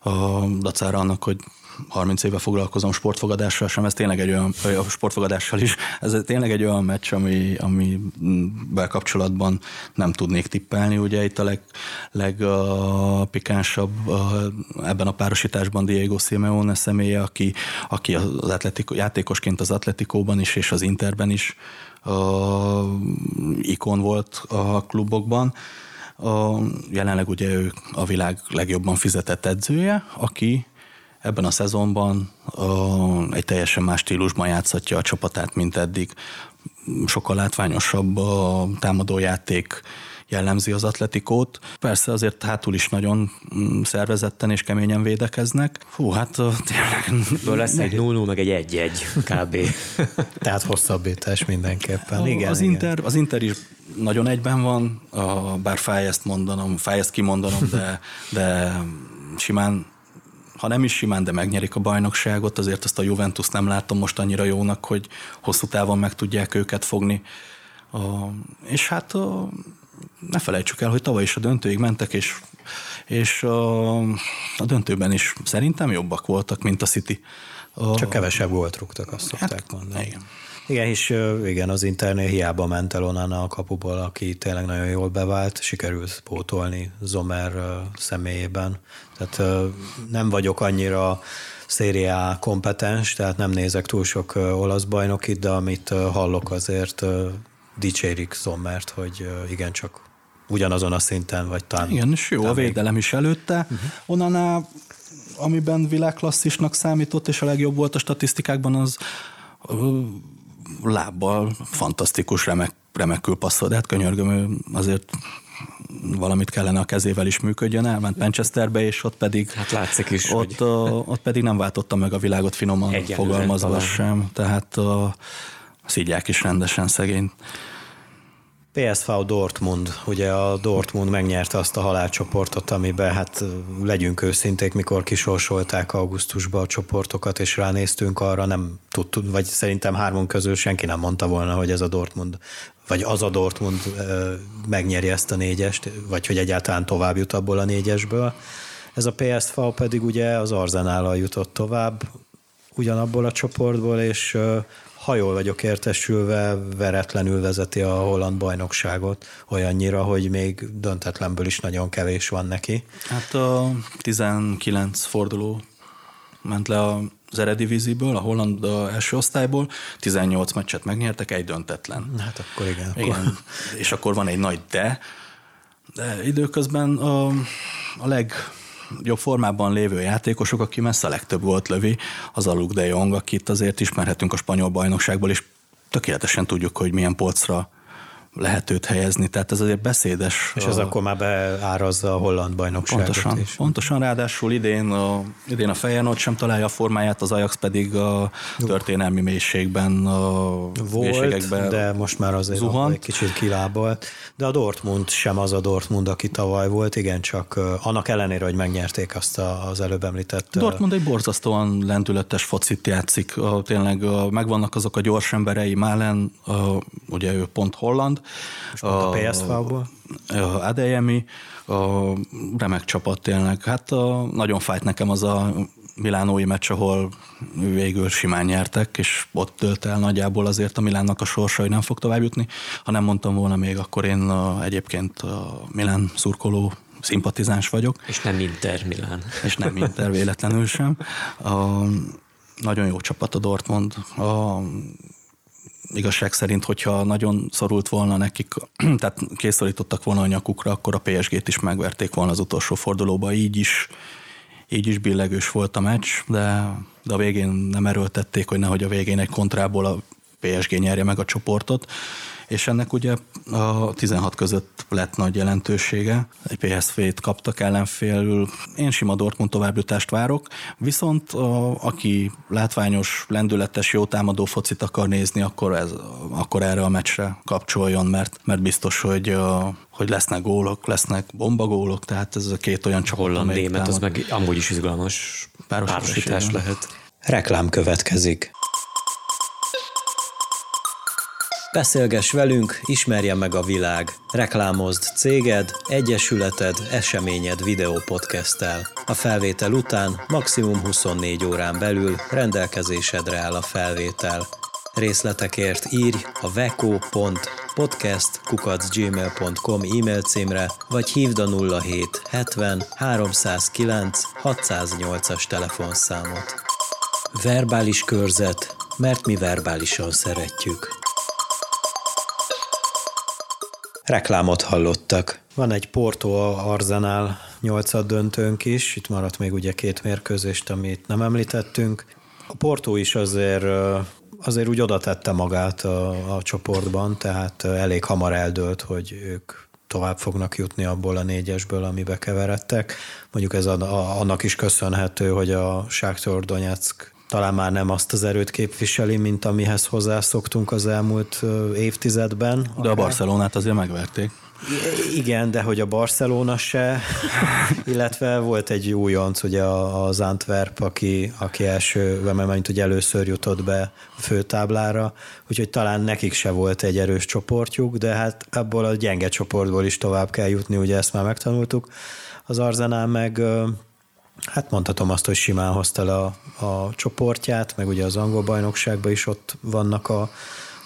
a dacára annak, hogy 30 éve foglalkozom sportfogadással sem, ez tényleg egy olyan, a sportfogadással is, ez tényleg egy olyan meccs, ami, ami bekapcsolatban nem tudnék tippelni. Ugye itt a leg, legpikánsabb ebben a párosításban Diego Simeone személye, aki, aki az atletiko, játékosként az Atletikóban is és az Interben is uh, ikon volt a klubokban. A, jelenleg ugye ő a világ legjobban fizetett edzője, aki ebben a szezonban egy teljesen más stílusban játszhatja a csapatát, mint eddig. Sokkal látványosabb a támadójáték jellemzi az atletikót. Persze azért hátul is nagyon mm, szervezetten és keményen védekeznek. Hú, hát tényleg... Ből lesz egy 0 meg egy 1-1 kb. Tehát hosszabbítás mindenképpen. A, igen, az, igen. Inter, az Inter is nagyon egyben van, bár fáj ezt mondanom, fáj ezt kimondanom, de, de simán ha nem is simán, de megnyerik a bajnokságot, azért ezt a Juventus nem látom most annyira jónak, hogy hosszú távon meg tudják őket fogni. A, és hát a, ne felejtsük el, hogy tavaly is a döntőig mentek, és, és a, a döntőben is szerintem jobbak voltak, mint a City. A, Csak kevesebb volt rúgtak, azt szokták hát, mondani. Igen. Igen, és igen, az Internél hiába ment el onnan a kapuból, aki tényleg nagyon jól bevált, sikerült pótolni Zomer személyében. Tehát nem vagyok annyira szériá kompetens, tehát nem nézek túl sok olasz bajnokit, de amit hallok azért dicsérik Zommert, hogy igencsak ugyanazon a szinten, vagy talán... Igen, és jó a védelem is előtte. Uh-huh. Onnan, amiben világklasszisnak számított, és a legjobb volt a statisztikákban, az lábbal fantasztikus, remek, remekül passzol, de hát könyörgöm, azért valamit kellene a kezével is működjön, elment Manchesterbe, és ott pedig hát látszik is, ott, hogy... ott pedig nem váltotta meg a világot finoman Egyenlően fogalmazva talán. sem, tehát szígyák is rendesen szegény. PSV Dortmund, ugye a Dortmund megnyerte azt a halálcsoportot, amiben hát legyünk őszinték, mikor kisorsolták augusztusban a csoportokat, és ránéztünk arra, nem tudtuk, vagy szerintem hármunk közül senki nem mondta volna, hogy ez a Dortmund, vagy az a Dortmund megnyeri ezt a négyest, vagy hogy egyáltalán tovább jut abból a négyesből. Ez a PSV pedig ugye az Arzenállal jutott tovább, ugyanabból a csoportból, és ha jól vagyok értesülve, veretlenül vezeti a holland bajnokságot, olyannyira, hogy még döntetlenből is nagyon kevés van neki. Hát a 19 forduló ment le az Erediviziből, a holland első osztályból, 18 meccset megnyertek, egy döntetlen. Hát akkor igen. igen. Akkor... És akkor van egy nagy de, de időközben a, a leg jobb formában lévő játékosok, aki messze a legtöbb gólt lövi, az a Luke de Jong, akit azért ismerhetünk a spanyol bajnokságból, és tökéletesen tudjuk, hogy milyen polcra lehet őt helyezni, tehát ez azért beszédes. És ez a... akkor már beárazza a holland bajnokságot pontosan, is. Pontosan, ráadásul idén a, idén a Feyenoord sem találja a formáját, az Ajax pedig a történelmi mélységben, a Volt, de most már azért zuhant. egy kicsit kilábalt. De a Dortmund sem az a Dortmund, aki tavaly volt, igen, csak annak ellenére, hogy megnyerték azt az előbb említett. Dortmund egy borzasztóan lendületes focit játszik, tényleg megvannak azok a gyors emberei, Málen, ugye ő pont holland, a, a PSV-ból? Adeyemi, a remek csapat tényleg. Hát a, nagyon fájt nekem az a Milánói meccs, ahol végül simán nyertek, és ott dölt el nagyjából azért a Milánnak a sorsa, hogy nem fog tovább jutni. Ha nem mondtam volna még, akkor én a, egyébként a Milán szurkoló szimpatizáns vagyok. És nem Inter Milán. És nem Inter véletlenül sem. A, nagyon jó csapat a Dortmund. A, igazság szerint, hogyha nagyon szorult volna nekik, tehát készorítottak volna a nyakukra, akkor a PSG-t is megverték volna az utolsó fordulóba, így is, így is billegős volt a meccs, de, de a végén nem erőltették, hogy nehogy a végén egy kontrából a PSG nyerje meg a csoportot és ennek ugye a 16 között lett nagy jelentősége. Egy PSV-t kaptak ellenfélül. Én sima Dortmund továbbjutást várok, viszont a, aki látványos, lendületes, jó támadó focit akar nézni, akkor, ez, akkor erre a meccsre kapcsoljon, mert, mert biztos, hogy hogy lesznek gólok, lesznek bombagólok, tehát ez a két olyan csapat, Holland német, az meg amúgy is izgalmas párosítás lehet. Reklám következik. Beszélgess velünk, ismerje meg a világ. Reklámozd céged, egyesületed, eseményed videópodcasttel. A felvétel után maximum 24 órán belül rendelkezésedre áll a felvétel. Részletekért írj a veco.podcast.gmail.com e-mail címre, vagy hívd a 07 70 309 608-as telefonszámot. Verbális körzet, mert mi verbálisan szeretjük. Reklámot hallottak. Van egy Porto Arzenál nyolcad döntőnk is, itt maradt még ugye két mérkőzést, amit nem említettünk. A Porto is azért azért úgy oda tette magát a, a csoportban, tehát elég hamar eldőlt, hogy ők tovább fognak jutni abból a négyesből, amibe keveredtek. Mondjuk ez a, a, annak is köszönhető, hogy a Sáktor Donetsk talán már nem azt az erőt képviseli, mint amihez hozzászoktunk az elmúlt évtizedben. De akár. a Barcelonát azért megverték. Igen, de hogy a Barcelona se, illetve volt egy újonc, ugye az Antwerp, aki, aki első, mert ugye először jutott be a főtáblára, úgyhogy talán nekik se volt egy erős csoportjuk, de hát abból a gyenge csoportból is tovább kell jutni, ugye ezt már megtanultuk. Az Arzenál meg Hát mondhatom azt, hogy simán hozta le a, a csoportját, meg ugye az angol bajnokságban is ott vannak a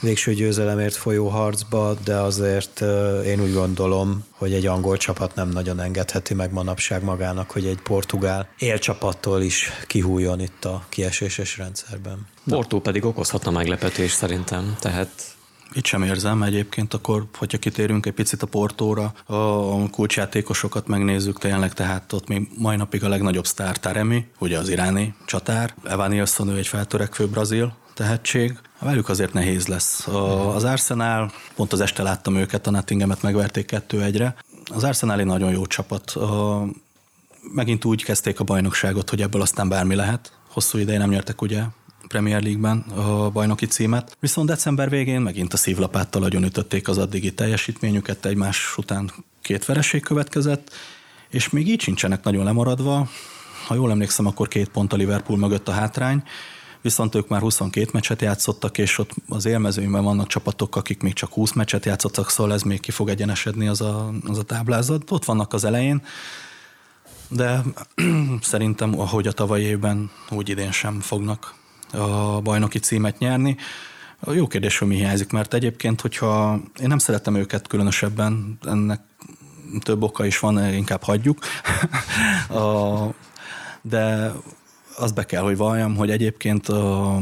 végső győzelemért folyó harcba, de azért én úgy gondolom, hogy egy angol csapat nem nagyon engedheti meg manapság magának, hogy egy portugál élcsapattól is kihújjon itt a kieséses rendszerben. Portó pedig okozhatna meglepetés szerintem, tehát Itt sem érzem egyébként, akkor, hogyha kitérünk egy picit a portóra, a kulcsjátékosokat megnézzük tényleg, tehát ott még mai napig a legnagyobb sztár Taremi, ugye az iráni csatár, Evan ő egy feltörekvő brazil tehetség, Velük azért nehéz lesz. Az Arsenal, pont az este láttam őket, a Nottinghamet megverték 2 1 Az Arsenal egy nagyon jó csapat. Megint úgy kezdték a bajnokságot, hogy ebből aztán bármi lehet. Hosszú ideje nem nyertek ugye Premier League-ben a bajnoki címet. Viszont december végén megint a szívlapáttal nagyon ütötték az addigi teljesítményüket, egymás után két vereség következett, és még így sincsenek nagyon lemaradva. Ha jól emlékszem, akkor két pont a Liverpool mögött a hátrány, viszont ők már 22 meccset játszottak, és ott az élmezőnyben vannak csapatok, akik még csak 20 meccset játszottak, szóval ez még ki fog egyenesedni az a, az a táblázat. Ott vannak az elején, de szerintem, ahogy a tavalyi évben, úgy idén sem fognak a bajnoki címet nyerni. Jó kérdés, hogy mi hiányzik, mert egyébként, hogyha én nem szeretem őket különösebben, ennek több oka is van, inkább hagyjuk. a, de azt be kell, hogy valljam, hogy egyébként a,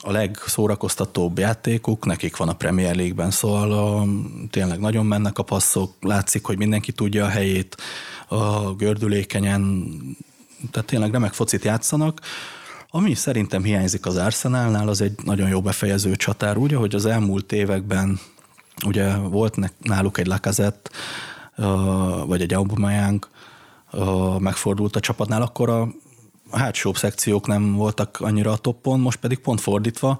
a legszórakoztatóbb játékuk, nekik van a Premier League-ben, szóval a, tényleg nagyon mennek a passzok, látszik, hogy mindenki tudja a helyét, a gördülékenyen, tehát tényleg remek focit játszanak. Ami szerintem hiányzik az Arsenalnál, az egy nagyon jó befejező csatár, úgy, ahogy az elmúlt években ugye volt náluk egy Lacazette, vagy egy Aubameyang, megfordult a csapatnál, akkor a hátsóbb szekciók nem voltak annyira a toppon, most pedig pont fordítva.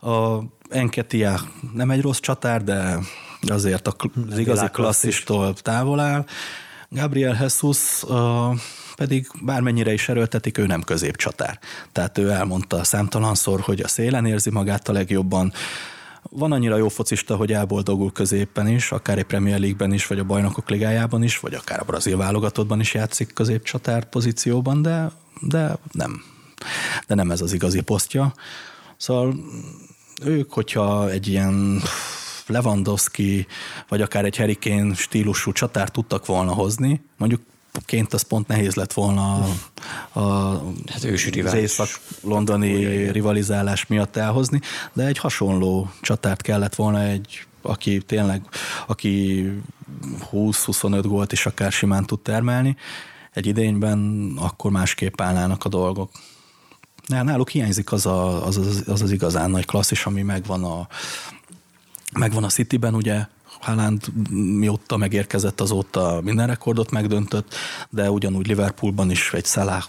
A Enketia nem egy rossz csatár, de azért az igazi klasszistól távol áll. Gabriel Jesus pedig bármennyire is erőltetik, ő nem középcsatár. Tehát ő elmondta számtalanszor, hogy a szélen érzi magát a legjobban, van annyira jó focista, hogy elboldogul középen is, akár egy Premier League-ben is, vagy a Bajnokok Ligájában is, vagy akár a brazil válogatottban is játszik középcsatár pozícióban, de, de nem. De nem ez az igazi posztja. Szóval ők, hogyha egy ilyen Lewandowski, vagy akár egy Harry Kane stílusú csatár tudtak volna hozni, mondjuk ként az pont nehéz lett volna a, a hát az észak-londoni rivalizálás miatt elhozni, de egy hasonló csatárt kellett volna egy aki tényleg, aki 20-25 gólt is akár simán tud termelni, egy idényben akkor másképp állnának a dolgok. Náluk hiányzik az, a, az, az, az, az igazán nagy klasszis, ami megvan a, megvan a Cityben, ugye Haaland mióta megérkezett, azóta minden rekordot megdöntött, de ugyanúgy Liverpoolban is egy Salah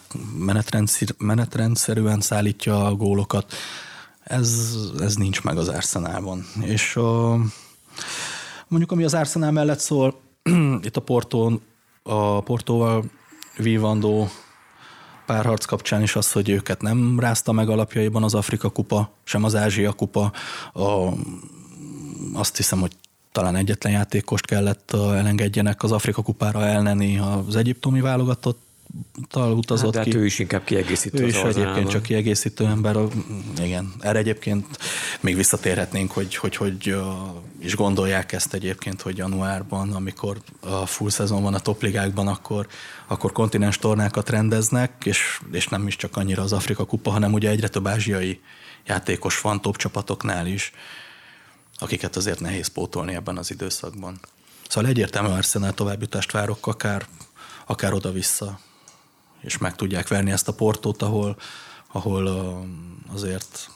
menetrendszerűen szállítja a gólokat. Ez, ez nincs meg az Arsenalban. És a, mondjuk ami az Arsenal mellett szól, itt a Portón, a Portóval vívandó párharc kapcsán is az, hogy őket nem rázta meg alapjaiban az Afrika kupa, sem az Ázsia kupa. A, azt hiszem, hogy talán egyetlen játékost kellett elengedjenek az Afrika kupára elneni az egyiptomi válogatott tal utazott hát, ki. ő is inkább kiegészítő. Ő is egyébként csak kiegészítő ember. Igen, erre egyébként még visszatérhetnénk, hogy, hogy, hogy is gondolják ezt egyébként, hogy januárban, amikor a full szezon van a topligákban, akkor, akkor kontinens tornákat rendeznek, és, és nem is csak annyira az Afrika kupa, hanem ugye egyre több ázsiai játékos van top csapatoknál is akiket azért nehéz pótolni ebben az időszakban. Szóval egyértelmű Arsenal továbbjutást várok, akár, akár oda-vissza, és meg tudják verni ezt a portót, ahol, ahol azért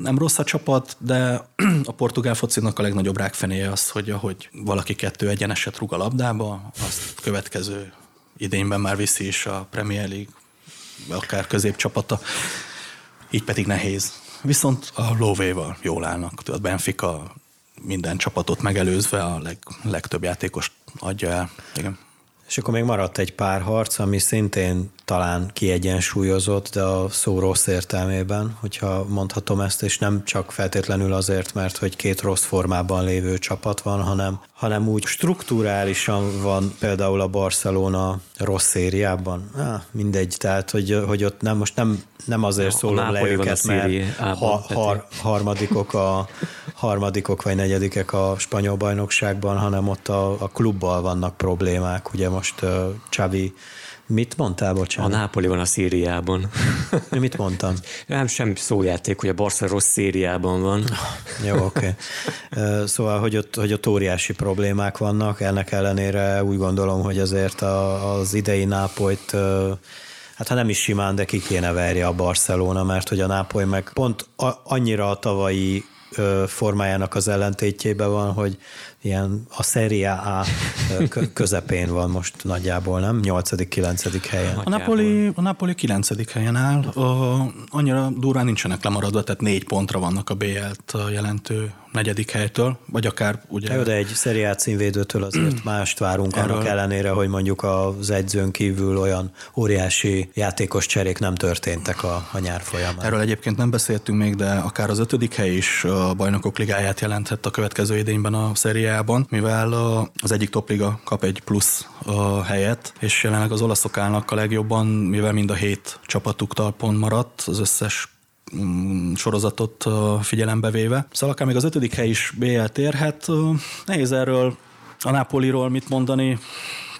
nem rossz a csapat, de a portugál focinak a legnagyobb rákfenéje az, hogy ahogy valaki kettő egyeneset rúg a labdába, azt következő idényben már viszi is a Premier League, akár középcsapata, így pedig nehéz. Viszont a lóvéval jól állnak. A Benfica minden csapatot megelőzve a leg, legtöbb játékos adja el. Igen. És akkor még maradt egy pár harc, ami szintén talán kiegyensúlyozott, de a szó rossz értelmében, hogyha mondhatom ezt, és nem csak feltétlenül azért, mert hogy két rossz formában lévő csapat van, hanem, hanem úgy strukturálisan van például a Barcelona rossz szériában. Ah, mindegy, tehát hogy, hogy ott nem, most nem, nem azért szólom le őket, mert ha, har, harmadikok, a, harmadikok vagy negyedikek a spanyol bajnokságban, hanem ott a, a klubbal vannak problémák. Ugye most uh, Xavi Mit mondtál, bocsánat? A Nápoli van a szériában. Mit mondtam? Nem sem szójáték, hogy a Barca rossz szériában van. Jó, oké. Okay. Szóval, hogy ott, hogy ott óriási problémák vannak, ennek ellenére úgy gondolom, hogy azért a, az idei Nápolyt hát ha nem is simán, de ki kéne verje a Barcelona, mert hogy a Nápoly meg pont annyira a tavalyi formájának az ellentétjében van, hogy ilyen a Serie A közepén van most nagyjából, nem? 8.-9. helyen. A Napoli, a Napoli 9. helyen áll. A, annyira durván nincsenek lemaradva, tehát négy pontra vannak a BL-t jelentő negyedik helytől, vagy akár ugye... Jó, de egy szeriát címvédőtől azért mást várunk, Erről... annak ellenére, hogy mondjuk az edzőn kívül olyan óriási játékos cserék nem történtek a, a nyár folyamán. Erről egyébként nem beszéltünk még, de akár az ötödik hely is a bajnokok ligáját jelenthet a következő idényben a szeriában, mivel az egyik topliga kap egy plusz helyet, és jelenleg az olaszok állnak a legjobban, mivel mind a hét csapatuk talpon maradt, az összes Mm, sorozatot figyelembe véve. Szóval akár még az ötödik hely is BL térhet. Nehéz erről a Napoliról mit mondani.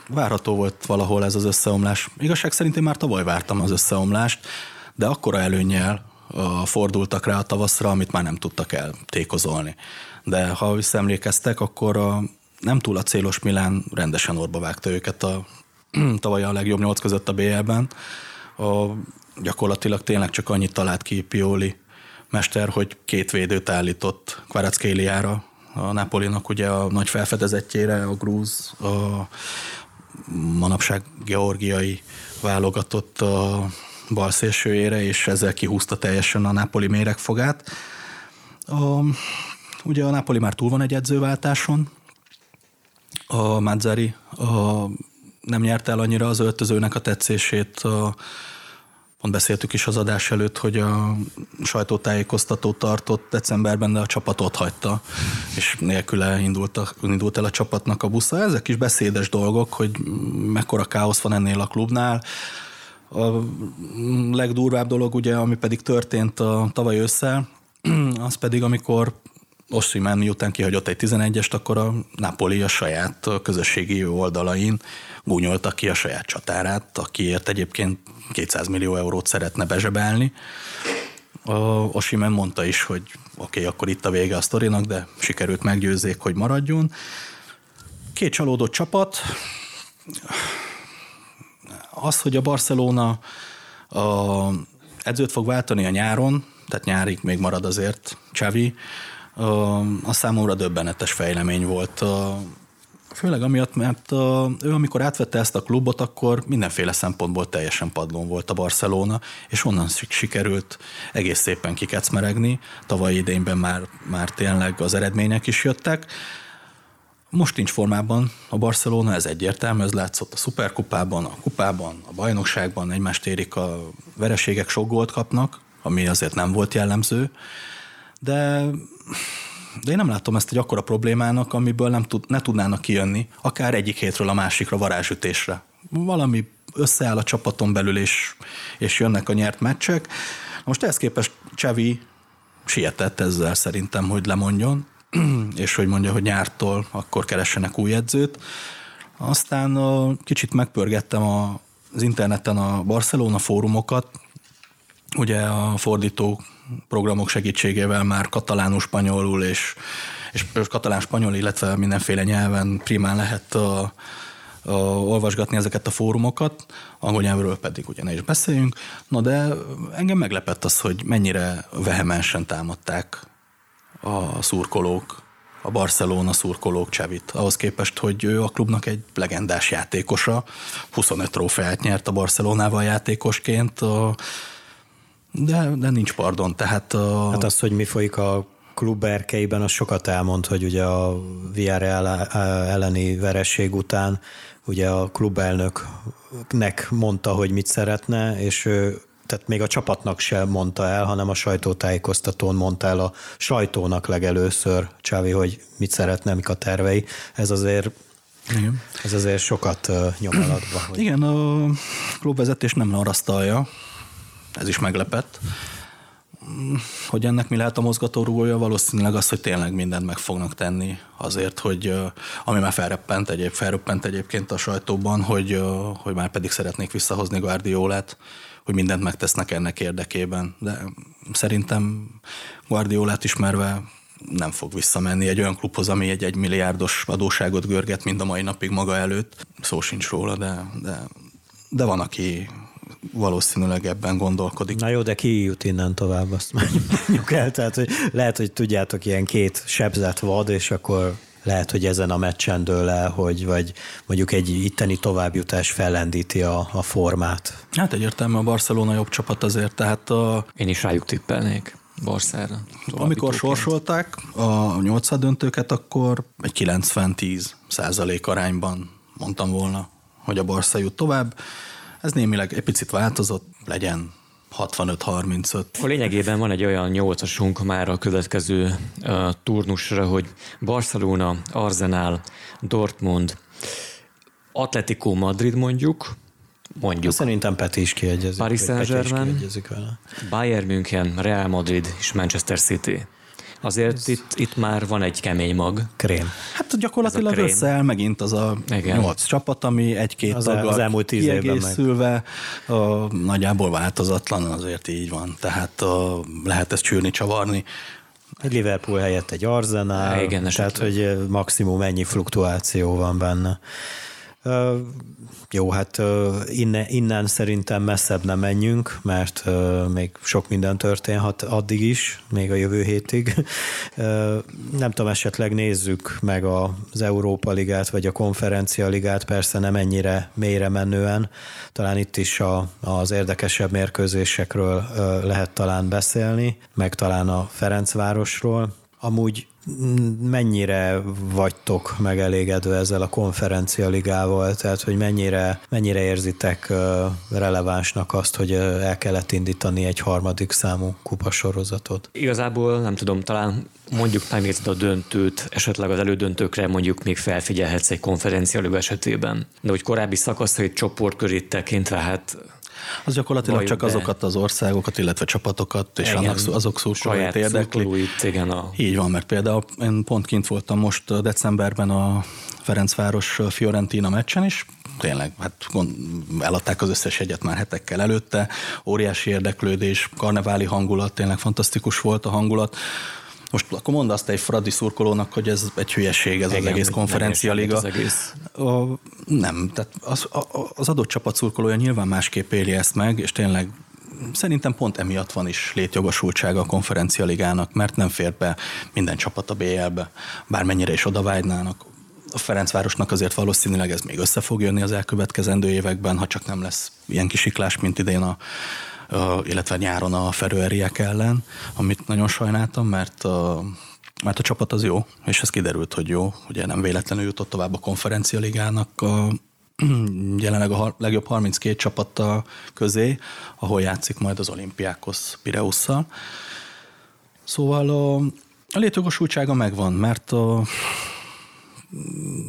Várható volt valahol ez az összeomlás. Igazság szerint én már tavaly vártam az összeomlást, de akkora előnnyel fordultak rá a tavaszra, amit már nem tudtak eltékozolni. De ha visszaemlékeztek, akkor a nem túl a célos Milán rendesen orba vágta őket a tavaly a legjobb nyolc között a BL-ben. A gyakorlatilag tényleg csak annyit talált ki Pioli mester, hogy két védőt állított Kvaratskhéliára, a Napolinak ugye a nagy felfedezetjére, a grúz, a manapság georgiai válogatott a bal szélsőjére, és ezzel kihúzta teljesen a Napoli méregfogát. A, ugye a Napoli már túl van egy edzőváltáson, a Mazzari a, nem nyerte el annyira az öltözőnek a tetszését, a, Pont beszéltük is az adás előtt, hogy a sajtótájékoztatót tartott decemberben, de a csapat ott hagyta, és nélküle indult, a, indult el a csapatnak a busza. Ezek is beszédes dolgok, hogy mekkora káosz van ennél a klubnál. A legdurvább dolog, ugye, ami pedig történt a tavaly ősszel, az pedig, amikor Osimhen miután kihagyott egy 11-est, akkor a Napoli a saját közösségi oldalain gúnyolta ki a saját csatárát, akiért egyébként 200 millió eurót szeretne bezsebelni. A Osimen mondta is, hogy oké, okay, akkor itt a vége a sztorinak, de sikerült meggyőzzék, hogy maradjon. Két csalódott csapat. Az, hogy a Barcelona a edzőt fog váltani a nyáron, tehát nyárig még marad azért Csavi, a számomra döbbenetes fejlemény volt. Főleg amiatt, mert ő amikor átvette ezt a klubot, akkor mindenféle szempontból teljesen padlón volt a Barcelona, és onnan sikerült egész szépen kikecmeregni. Tavaly idényben már, már tényleg az eredmények is jöttek. Most nincs formában a Barcelona, ez egyértelmű, ez látszott a szuperkupában, a kupában, a bajnokságban, egymást érik a vereségek, sok gólt kapnak, ami azért nem volt jellemző, de de én nem látom ezt egy akkora problémának, amiből nem tud, ne tudnának kijönni, akár egyik hétről a másikra varázsütésre. Valami összeáll a csapaton belül, és, és jönnek a nyert meccsek. Most ehhez képest Csevi sietett ezzel szerintem, hogy lemondjon, és hogy mondja, hogy nyártól akkor keressenek új edzőt. Aztán kicsit megpörgettem a, az interneten a Barcelona fórumokat, ugye a fordító programok segítségével már katalánul, spanyolul és, és katalán, spanyol, illetve mindenféle nyelven primán lehet a, a, olvasgatni ezeket a fórumokat, angol nyelvről pedig ugye ne is beszéljünk. Na de engem meglepett az, hogy mennyire vehemensen támadták a szurkolók, a Barcelona szurkolók Csevit, ahhoz képest, hogy ő a klubnak egy legendás játékosa, 25 trófeát nyert a Barcelonával játékosként, a, de, de nincs pardon, tehát... A... Hát az, hogy mi folyik a klub erkeiben, az sokat elmond, hogy ugye a Villarreal elleni vereség után ugye a klubelnöknek mondta, hogy mit szeretne, és ő tehát még a csapatnak sem mondta el, hanem a sajtótájékoztatón mondta el a sajtónak legelőször Csávi, hogy mit szeretne, mik a tervei. Ez azért igen. Ez azért sokat nyom alatba. Hogy... Igen, a klubvezetés nem arasztalja, ez is meglepett. hogy ennek mi lehet a mozgatórugója, valószínűleg az, hogy tényleg mindent meg fognak tenni azért, hogy ami már felreppent, egyéb, felreppent egyébként a sajtóban, hogy, hogy már pedig szeretnék visszahozni Guardiolát, hogy mindent megtesznek ennek érdekében. De szerintem Guardiolát ismerve nem fog visszamenni egy olyan klubhoz, ami egy egy milliárdos adóságot görget mind a mai napig maga előtt. Szó sincs róla, de, de, de van, aki valószínűleg ebben gondolkodik. Na jó, de ki jut innen tovább, azt mondjuk el. Tehát, hogy lehet, hogy tudjátok, ilyen két sebzett vad, és akkor lehet, hogy ezen a meccsen dől el, hogy vagy mondjuk egy itteni továbbjutás fellendíti a, a formát. Hát egyértelműen a Barcelona jobb csapat azért, tehát a... Én is rájuk tippelnék. Barszára. Amikor sorsolták a nyolcad döntőket, akkor egy 90-10 százalék arányban mondtam volna, hogy a Barca jut tovább. Ez némileg egy picit változott, legyen 65-35. A lényegében van egy olyan nyolcasunk már a következő uh, turnusra, hogy Barcelona, Arsenal, Dortmund, Atletico Madrid mondjuk, mondjuk. Szerintem Peti is kiegyezik. Paris Saint-Germain, Bayern München, Real Madrid és Manchester City. Azért Ez... itt, itt már van egy kemény mag. Krém. Hát gyakorlatilag összeáll megint az a Igen. nyolc csapat, ami egy-két az, az elmúlt tíz kiegészülve a, nagyjából változatlan, azért így van. Tehát a, lehet ezt csűrni, csavarni. Egy Liverpool helyett egy Arsenal, Igen, tehát hogy maximum ennyi fluktuáció van benne. Jó, hát innen, innen szerintem messzebb nem menjünk, mert még sok minden történhet addig is, még a jövő hétig. Nem tudom, esetleg nézzük meg az Európa Ligát, vagy a Konferencia Ligát, persze nem ennyire mélyre menően. Talán itt is a, az érdekesebb mérkőzésekről lehet talán beszélni, meg talán a Ferencvárosról. Amúgy mennyire vagytok megelégedve ezzel a konferencia ligával, tehát hogy mennyire, mennyire érzitek relevánsnak azt, hogy el kellett indítani egy harmadik számú kupasorozatot? Igazából nem tudom, talán mondjuk megnézed a döntőt, esetleg az elődöntőkre mondjuk még felfigyelhetsz egy konferencia esetében. De hogy korábbi szakaszait csoportkörét tekintve, hát az gyakorlatilag Vaj, csak de... azokat az országokat, illetve csapatokat, és igen, annak azok szurkolóit érdekli. igen, a... Így van, mert például én pont kint voltam most decemberben a Ferencváros Fiorentina meccsen is, tényleg, hát eladták az összes egyet már hetekkel előtte, óriási érdeklődés, karneváli hangulat, tényleg fantasztikus volt a hangulat. Most akkor mondd azt egy Fradi szurkolónak, hogy ez egy hülyeség, ez Igen, az egész konferencialiga. Az egész. A, nem, tehát az, a, az adott csapat szurkolója nyilván másképp éli ezt meg, és tényleg szerintem pont emiatt van is létjogosultsága a konferencialigának, mert nem fér be minden csapat a BL-be, bármennyire is odavágynának. A Ferencvárosnak azért valószínűleg ez még össze fog jönni az elkövetkezendő években, ha csak nem lesz ilyen kisiklás, mint idén a illetve nyáron a ferőeriek ellen, amit nagyon sajnáltam, mert a, mert a csapat az jó, és ez kiderült, hogy jó. Ugye nem véletlenül jutott tovább a konferencia ligának a, jelenleg a legjobb 32 csapattal közé, ahol játszik majd az olimpiákos Pireusszal. Szóval a létjogosultsága megvan, mert a,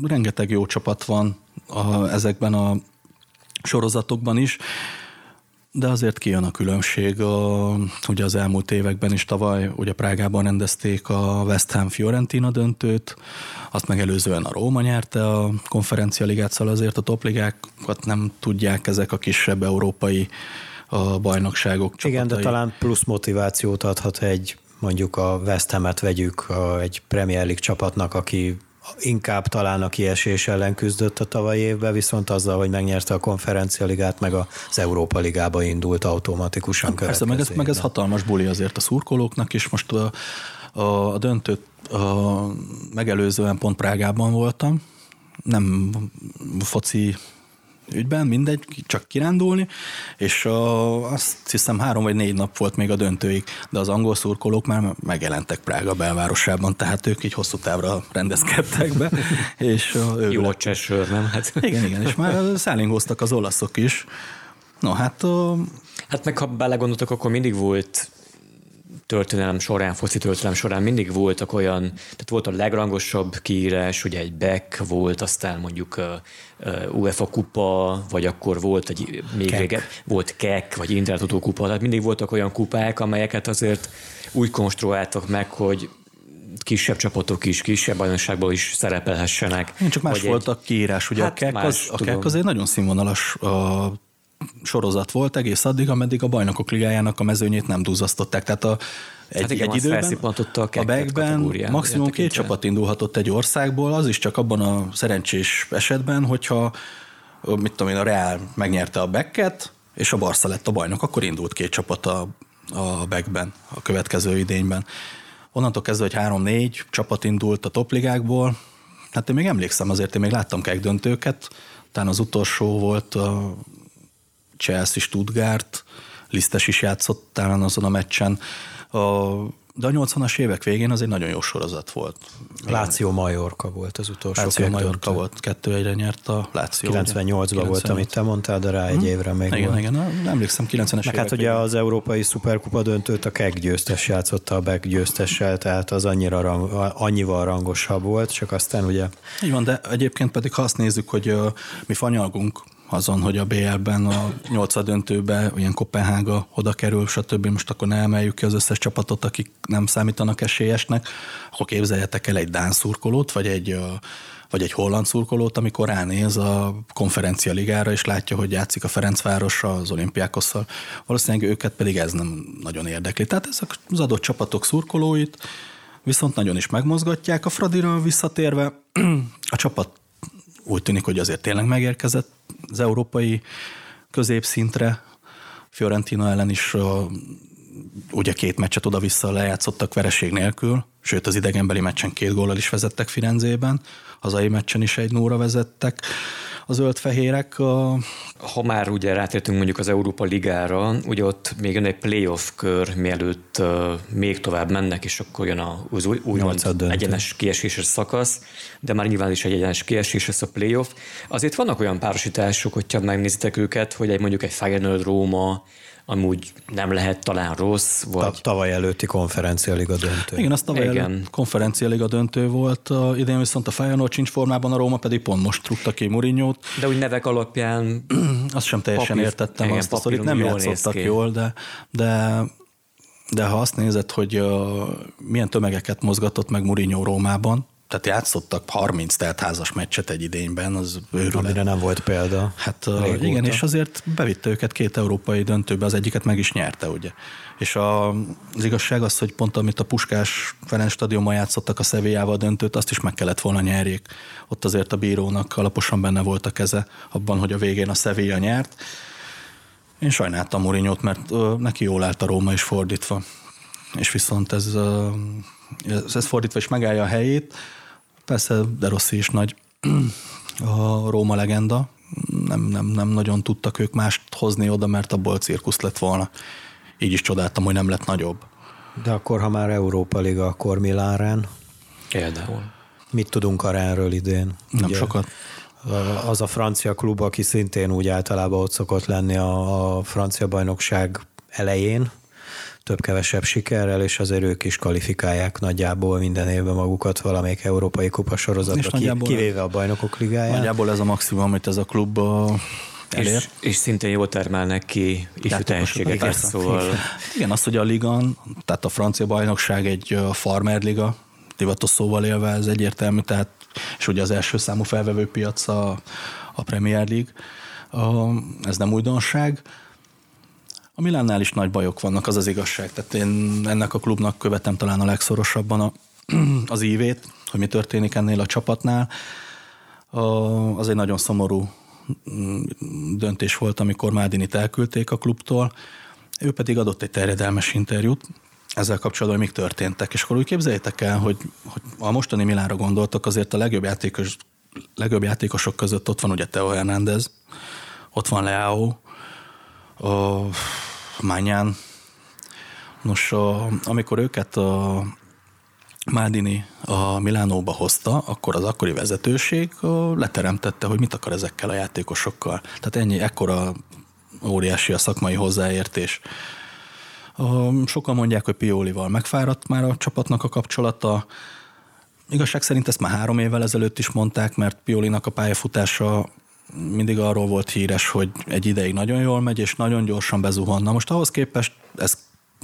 rengeteg jó csapat van a, ezekben a sorozatokban is, de azért kijön a különbség. A, ugye az elmúlt években is tavaly ugye Prágában rendezték a West Ham Fiorentina döntőt, azt megelőzően a Róma nyerte a konferencialigát, szóval azért a topligákat nem tudják ezek a kisebb európai a bajnokságok csapatai. Igen, de talán plusz motivációt adhat egy mondjuk a West Ham-et vegyük egy Premier League csapatnak, aki inkább talán a kiesés ellen küzdött a tavalyi évben, viszont azzal, hogy megnyerte a konferencialigát, meg az Európa Ligába indult automatikusan hát Persze, meg ez, meg ez hatalmas buli azért a szurkolóknak, és most a, a, a döntőt a, megelőzően pont Prágában voltam, nem foci ügyben, mindegy, csak kirándulni, és a, azt hiszem három vagy négy nap volt még a döntőig, de az angol szurkolók már megjelentek Prága belvárosában, tehát ők így hosszú távra rendezkedtek be. És Jó a csesőr, nem? Hát. Igen, igen, és már szállingoztak az olaszok is. No, hát... A... Hát meg ha belegondoltok, akkor mindig volt történelem során, foci történelem során mindig voltak olyan, tehát volt a legrangosabb kiírás, ugye egy Beck volt, aztán mondjuk UEFA kupa, vagy akkor volt egy még Kek. régen, volt Kek, vagy Intertoto kupa, tehát mindig voltak olyan kupák, amelyeket azért úgy konstruáltak meg, hogy kisebb csapatok is, kisebb bajnokságból is szerepelhessenek. Én csak más volt egy... a kiírás. Ugye hát a, Kek az, a Kek az egy nagyon színvonalas a sorozat volt egész addig, ameddig a bajnokok ligájának a mezőnyét nem duzzasztották. Tehát a, egy, hát igen, egy időben a, a Begben maximum két csapat indulhatott egy országból, az is csak abban a szerencsés esetben, hogyha mit tudom én, a Real megnyerte a Becket, és a Barca lett a bajnok, akkor indult két csapat a, a Begben a következő idényben. Onnantól kezdve, hogy három-négy csapat indult a topligákból, hát én még emlékszem, azért én még láttam kek döntőket, talán az utolsó volt a Chelsea Stuttgart, Lisztes is játszott talán azon a meccsen. A de a 80-as évek végén az egy nagyon jó sorozat volt. Láció Majorka volt az utolsó. Láció Majorka volt, kettő egyre nyert a Láció. 98-ban volt, amit te mondtál, de rá egy hmm. évre még igen, volt. Igen, emlékszem, 90-es évek hát ugye az Európai Szuperkupa döntőt a KEG győztes játszotta a BEG győztessel, tehát az annyira rang, annyival rangosabb volt, csak aztán ugye... Így van, de egyébként pedig ha azt nézzük, hogy uh, mi fanyalgunk azon, hogy a BL-ben a nyolcad döntőbe ilyen Kopenhága oda kerül, stb. Most akkor ne emeljük ki az összes csapatot, akik nem számítanak esélyesnek, akkor képzeljetek el egy Dán szurkolót, vagy egy, vagy egy holland szurkolót, amikor ránéz a konferencia ligára, és látja, hogy játszik a Ferencvárossal, az olimpiákosszal. Valószínűleg őket pedig ez nem nagyon érdekli. Tehát ezek az adott csapatok szurkolóit viszont nagyon is megmozgatják. A Fradira visszatérve a csapat úgy tűnik, hogy azért tényleg megérkezett az európai középszintre. Fiorentina ellen is a, ugye két meccset oda-vissza lejátszottak vereség nélkül, sőt az idegenbeli meccsen két góllal is vezettek Firenzében, hazai meccsen is egy nóra vezettek a zöld-fehérek. A... Ha már ugye rátértünk mondjuk az Európa Ligára, ugye ott még jön egy playoff kör, mielőtt uh, még tovább mennek, és akkor jön az új, úgymond egyenes kieséses szakasz, de már nyilván is egy egyenes kiesés lesz a playoff. Azért vannak olyan párosítások, hogyha megnézitek őket, hogy egy mondjuk egy Feyenoord Róma, amúgy nem lehet talán rossz. Vagy... Tavaly előtti konferencialiga döntő. Igen, az tavaly Igen. konferencialiga döntő volt, idén viszont a Feyenoord sincs formában, a Róma pedig pont most trukta ki mourinho De úgy nevek alapján... azt sem teljesen papír, értettem, igen, azt a szorít nem jól játszottak jól, de, de de ha azt nézed, hogy uh, milyen tömegeket mozgatott meg Mourinho Rómában, tehát játszottak 30 teltházas meccset egy idényben, az őrület. Amire nem volt példa. Hát régóta. igen, és azért bevitte őket két európai döntőbe, az egyiket meg is nyerte, ugye. És a, az igazság az, hogy pont amit a Puskás Ferenc stadionban játszottak a Szevijával döntőt, azt is meg kellett volna nyerjék. Ott azért a bírónak alaposan benne volt a keze abban, hogy a végén a Sevilla nyert. Én sajnáltam Mourinho-t, mert ö, neki jól állt a Róma is fordítva. És viszont ez, ö, ez, ez fordítva is megállja a helyét Persze De Rossi is nagy a Róma legenda. Nem, nem, nem nagyon tudtak ők mást hozni oda, mert abból cirkusz lett volna. Így is csodáltam, hogy nem lett nagyobb. De akkor, ha már Európa Liga, akkor Milán Például. Mit tudunk a Ránről idén? Nem Ugye, sokat. Az a francia klub, aki szintén úgy általában ott szokott lenni a, a francia bajnokság elején, több-kevesebb sikerrel, és azért ők is kvalifikálják nagyjából minden évben magukat valamelyik európai kupa sorozatra, ki, kivéve a bajnokok ligáját. Nagyjából ez a maximum, amit ez a klub elér. És, és szintén jól termelnek ki ifjú tehetségeket, szóval... Igen, azt, hogy a ligan, tehát a francia bajnokság egy farmer liga, divatos szóval élve, ez egyértelmű, tehát, és ugye az első számú felvevő piac a, a Premier League, ez nem újdonság, a Milánnál is nagy bajok vannak, az az igazság. Tehát én ennek a klubnak követem talán a legszorosabban a, az ívét, hogy mi történik ennél a csapatnál. Az egy nagyon szomorú mm, döntés volt, amikor Mádinit elküldték a klubtól. Ő pedig adott egy terjedelmes interjút, ezzel kapcsolatban mik történtek. És akkor úgy képzeljétek el, hogy, hogy a mostani Milánra gondoltok, azért a legjobb, játékos, legjobb játékosok között ott van ugye Teo Hernández, ott van Leao, a Mányán. Nos, amikor őket a Mádini a Milánóba hozta, akkor az akkori vezetőség leteremtette, hogy mit akar ezekkel a játékosokkal. Tehát ennyi, ekkora óriási a szakmai hozzáértés Sokan mondják, hogy Piolival megfáradt már a csapatnak a kapcsolata. Igazság szerint ezt már három évvel ezelőtt is mondták, mert Piolinak a pályafutása mindig arról volt híres, hogy egy ideig nagyon jól megy, és nagyon gyorsan bezuhan. Na most ahhoz képest ez,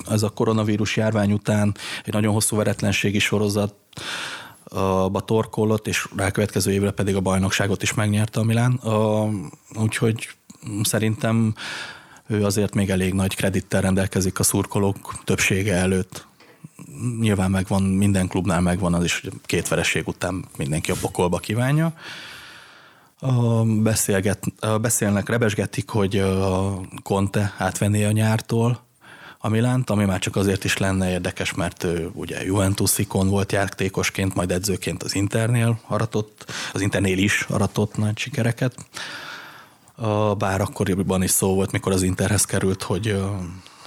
ez a koronavírus járvány után egy nagyon hosszú veretlenségi sorozat a torkollott, és rákövetkező évre pedig a bajnokságot is megnyerte a Milán. Úgyhogy szerintem ő azért még elég nagy kredittel rendelkezik a szurkolók többsége előtt. Nyilván megvan, minden klubnál megvan az is, hogy két vereség után mindenki a pokolba kívánja. Beszélget, beszélnek, rebesgetik, hogy a Conte átvenné a nyártól a Milánt, ami már csak azért is lenne érdekes, mert ő ugye Juventus ikon volt játékosként, majd edzőként az Internél aratott, az Internél is aratott nagy sikereket. Bár akkoriban is szó volt, mikor az Interhez került, hogy,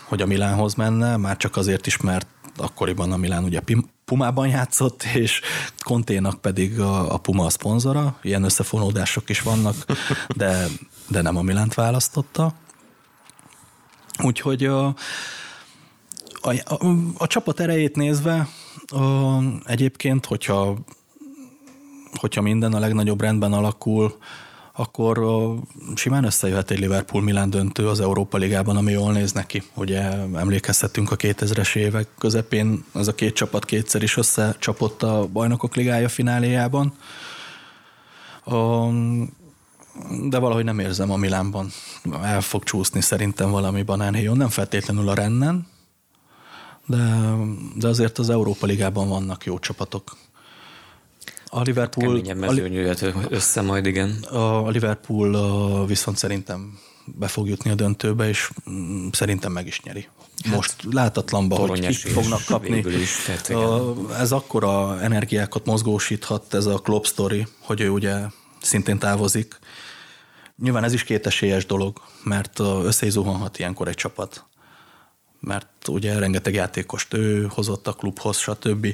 hogy a Milánhoz menne, már csak azért is, mert akkoriban a Milán ugye Pumában játszott, és Konténak pedig a, a Puma a szponzora, ilyen összefonódások is vannak, de, de nem a Milánt választotta. Úgyhogy a, a, a, a csapat erejét nézve a, egyébként, hogyha, hogyha minden a legnagyobb rendben alakul, akkor simán összejöhet egy Liverpool-Milán döntő az Európa Ligában, ami jól néz neki. Ugye emlékezhetünk a 2000-es évek közepén, ez a két csapat kétszer is összecsapott a Bajnokok Ligája fináléjában. De valahogy nem érzem a Milánban. El fog csúszni szerintem valami banánhéjon, nem feltétlenül a rennen, de, de azért az Európa Ligában vannak jó csapatok. A Liverpool... Keményen mezőny össze majd, igen. A Liverpool viszont szerintem be fog jutni a döntőbe, és mm, szerintem meg is nyeri. Hát, Most látatlanba, hogy kik fognak kapni. Is, tehát ez akkora energiákat mozgósíthat, ez a Klopp story, hogy ő ugye szintén távozik. Nyilván ez is kétesélyes dolog, mert össze zuhanhat ilyenkor egy csapat mert ugye rengeteg játékost ő hozott a klubhoz, stb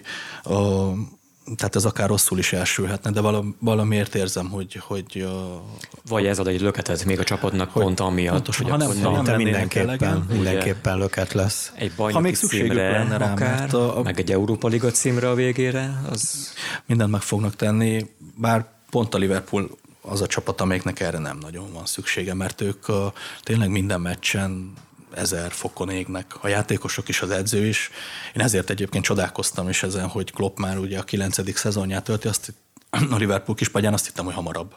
tehát ez akár rosszul is elsülhetne, de valamiért érzem, hogy... hogy Vagy ez ad egy löketet még a csapatnak hogy, pont amiatt. Pontosan, ha nem, ha nem mindenképpen, mindenképpen löket lesz. Egy bajnoki ha még címre lenne rá, akár, a, a, meg egy Európa Liga címre a végére, az... Mindent meg fognak tenni, bár pont a Liverpool az a csapat, amelyiknek erre nem nagyon van szüksége, mert ők a, tényleg minden meccsen ezer fokon égnek a játékosok is, az edző is. Én ezért egyébként csodálkoztam is ezen, hogy Klopp már ugye a kilencedik szezonját tölti, azt a Liverpool kispadján azt hittem, hogy hamarabb,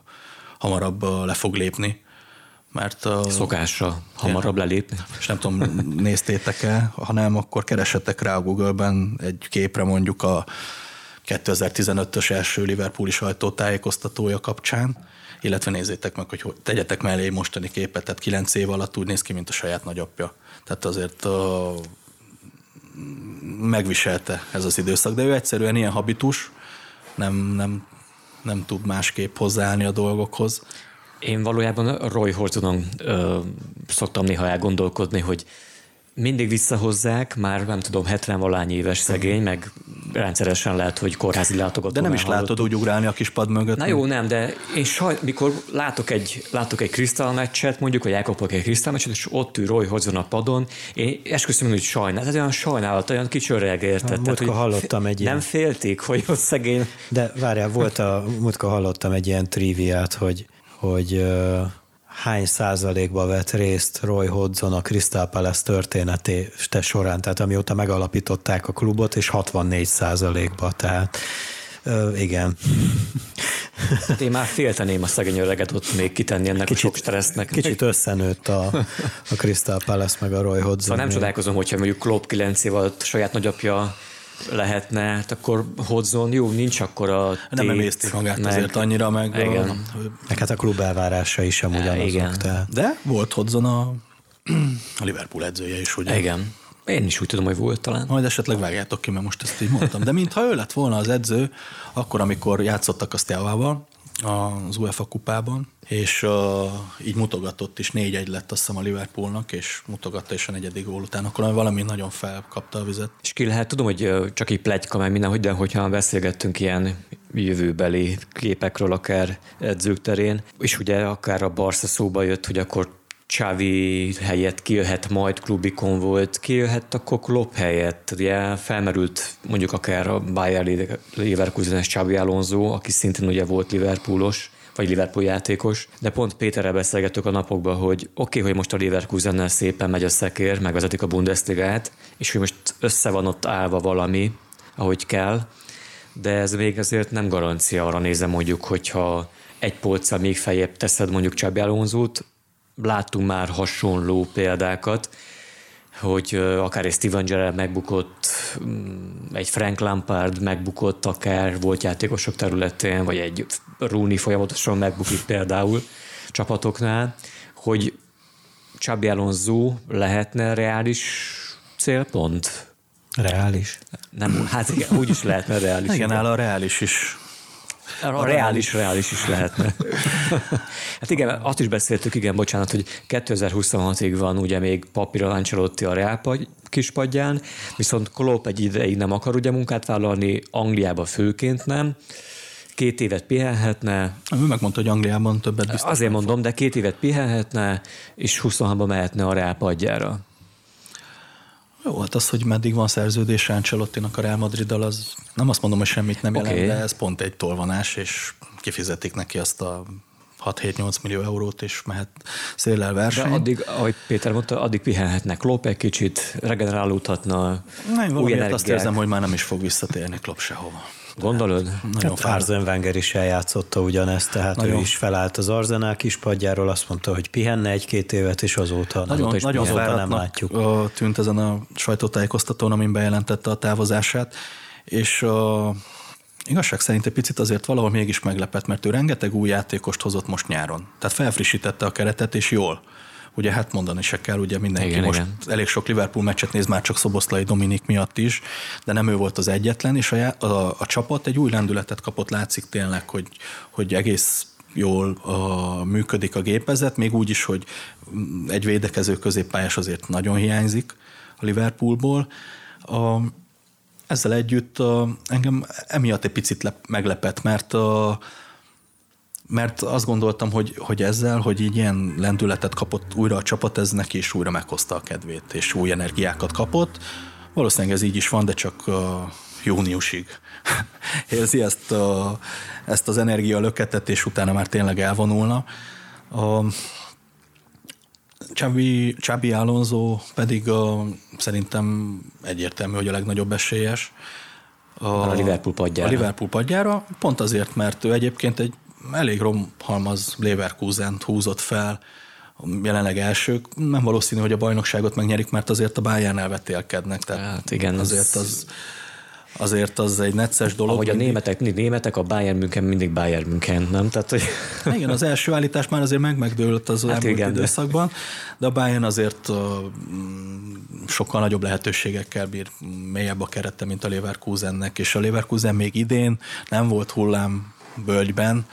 hamarabb le fog lépni. Mert a, Szokása hamarabb lelépni? És nem tudom, néztétek-e, ha nem, akkor keresetek rá a Google-ben egy képre mondjuk a 2015-ös első Liverpooli sajtótájékoztatója kapcsán, illetve nézzétek meg, hogy tegyetek mellé egy mostani képet, tehát kilenc év alatt úgy néz ki, mint a saját nagyapja. Tehát azért a, megviselte ez az időszak, de ő egyszerűen ilyen habitus, nem, nem, nem tud másképp hozzáállni a dolgokhoz. Én valójában Roy Hortonon ö, szoktam néha elgondolkodni, hogy mindig visszahozzák, már nem tudom, 70 valány éves szegény, meg rendszeresen lehet, hogy kórházi látogató. De nem is hallottuk. látod úgy ugrálni a kis pad mögött. Na jó, nem, de én saj, mikor látok egy, látok egy krisztálmeccset, mondjuk, hogy elkapok egy krisztálmeccset, és ott ül Roy Hodgson a padon, én esküszöm, hogy sajnál, ez olyan sajnálat, olyan kicsörreg érted. Tehát, hogy hallottam egy ilyen... Nem félték, hogy ott szegény... De várjál, volt a, múltkor hallottam egy ilyen triviát, hogy, hogy uh hány százalékba vett részt Roy Hodgson a Crystal Palace története során, tehát amióta megalapították a klubot, és 64 százalékba, tehát ö, igen. Hát én már félteném a szegény öreget ott még kitenni ennek kicsit, a sok stressznek. Kicsit összenőtt a, a Crystal Palace meg a Roy Hodgson. Szóval nem csodálkozom, hogyha mondjuk Klopp 9 év alatt saját nagyapja lehetne, hát akkor hozzon, jó, nincs akkor a Nem emészti magát meg, azért annyira, meg, igen. A, meg hát a klub elvárásai sem ugyanazok. Igen. Tehát. De volt hozzon a, a Liverpool edzője is, ugye? Igen. Én is úgy tudom, hogy volt talán. Majd esetleg vágjátok ki, mert most ezt így mondtam. De mintha ő lett volna az edző, akkor, amikor játszottak a Steaua-val, az UEFA kupában, és uh, így mutogatott is, négy egy lett azt hiszem a Liverpoolnak, és mutogatta is a negyedik gól után, akkor valami nagyon felkapta a vizet. És ki lehet, tudom, hogy csak így plegyka meg mindenhogy, de hogyha beszélgettünk ilyen jövőbeli képekről, akár edzők terén, és ugye akár a Barca szóba jött, hogy akkor Csávi helyett kijöhet majd Klubikon volt, kijöhet akkor Klopp helyett. Ugye felmerült mondjuk akár a Bayer Leverkusen-es Csávi Alonso, aki szintén ugye volt Liverpoolos, vagy Liverpool játékos, de pont Péterrel beszélgettük a napokban, hogy oké, okay, hogy most a Leverkusennel szépen megy a szekér, megvezetik a Bundesligát, és hogy most össze van ott állva valami, ahogy kell, de ez még azért nem garancia arra nézem mondjuk, hogyha egy polccal még feljebb teszed mondjuk Csabi Alonzót, láttunk már hasonló példákat, hogy akár egy Steven Gerrard megbukott, mm, egy Frank Lampard megbukott akár volt játékosok területén, vagy egy Rooney folyamatosan megbukik például csapatoknál, hogy Csabi Alonso lehetne reális célpont? Reális? Nem, hát igen, úgy is lehetne reális. Igen, áll a reális is a reális, reális is lehetne. hát igen, azt is beszéltük, igen, bocsánat, hogy 2026-ig van ugye még papíron Ancelotti a Real kispadján, viszont Klopp egy ideig nem akar ugye munkát vállalni, Angliába főként nem, két évet pihenhetne. Ő megmondta, hogy Angliában többet biztos. Azért mondom, de két évet pihenhetne, és 26-ban mehetne a Real padjára. Jó, hát az, hogy meddig van szerződés Ancelottinak a Real madrid az nem azt mondom, hogy semmit nem jelent, okay. de ez pont egy tolvanás, és kifizetik neki azt a 6-7-8 millió eurót, és mehet széllel verseny. De addig, ahogy Péter mondta, addig pihenhetnek Klopp egy kicsit, regenerálódhatna. Nem, valamiért azt érzem, hogy már nem is fog visszatérni Klopp sehova. Gondolod? Nagyon hát Wenger is eljátszotta ugyanezt, tehát nagyon. ő is felállt az Arzenál kispadjáról, azt mondta, hogy pihenne egy-két évet, és azóta, nagyon, azóta, nagyon azóta nem látjuk. tűnt ezen a sajtótájékoztatón, amin bejelentette a távozását, és a igazság szerint egy picit azért valahol mégis meglepett, mert ő rengeteg új játékost hozott most nyáron. Tehát felfrissítette a keretet, és jól ugye hát mondani se kell, ugye mindenki igen, most igen. elég sok Liverpool meccset néz már csak Szoboszlai Dominik miatt is, de nem ő volt az egyetlen, és a, a, a csapat egy új lendületet kapott, látszik tényleg, hogy, hogy egész jól a, működik a gépezet, még úgy is, hogy egy védekező középpályás azért nagyon hiányzik a Liverpoolból. A, ezzel együtt a, engem emiatt egy picit lep, meglepett, mert a, mert azt gondoltam, hogy, hogy ezzel, hogy így ilyen lendületet kapott újra a csapat, ez neki is újra meghozta a kedvét, és új energiákat kapott. Valószínűleg ez így is van, de csak uh, júniusig érzi ezt, uh, ezt az energia löketet, és utána már tényleg elvonulna. Uh, Csabi, Csabi Alonso pedig uh, szerintem egyértelmű, hogy a legnagyobb esélyes. A, a Liverpool padjára. A Liverpool padjára, pont azért, mert ő egyébként egy elég romhalmaz leverkusen húzott fel, jelenleg elsők. Nem valószínű, hogy a bajnokságot megnyerik, mert azért a Bayern elvetélkednek. Tehát hát igen, azért az, azért az egy necces dolog. Ahogy a németek, németek a Bayern München mindig Bayern München, nem? Tehát, hogy... Igen, az első állítás már azért meg megdőlt az hát elmúlt igen, időszakban, de a Bayern azért uh, sokkal nagyobb lehetőségekkel bír mélyebb a kerete, mint a Leverkusennek, és a Leverkusen még idén nem volt hullám bölgyben,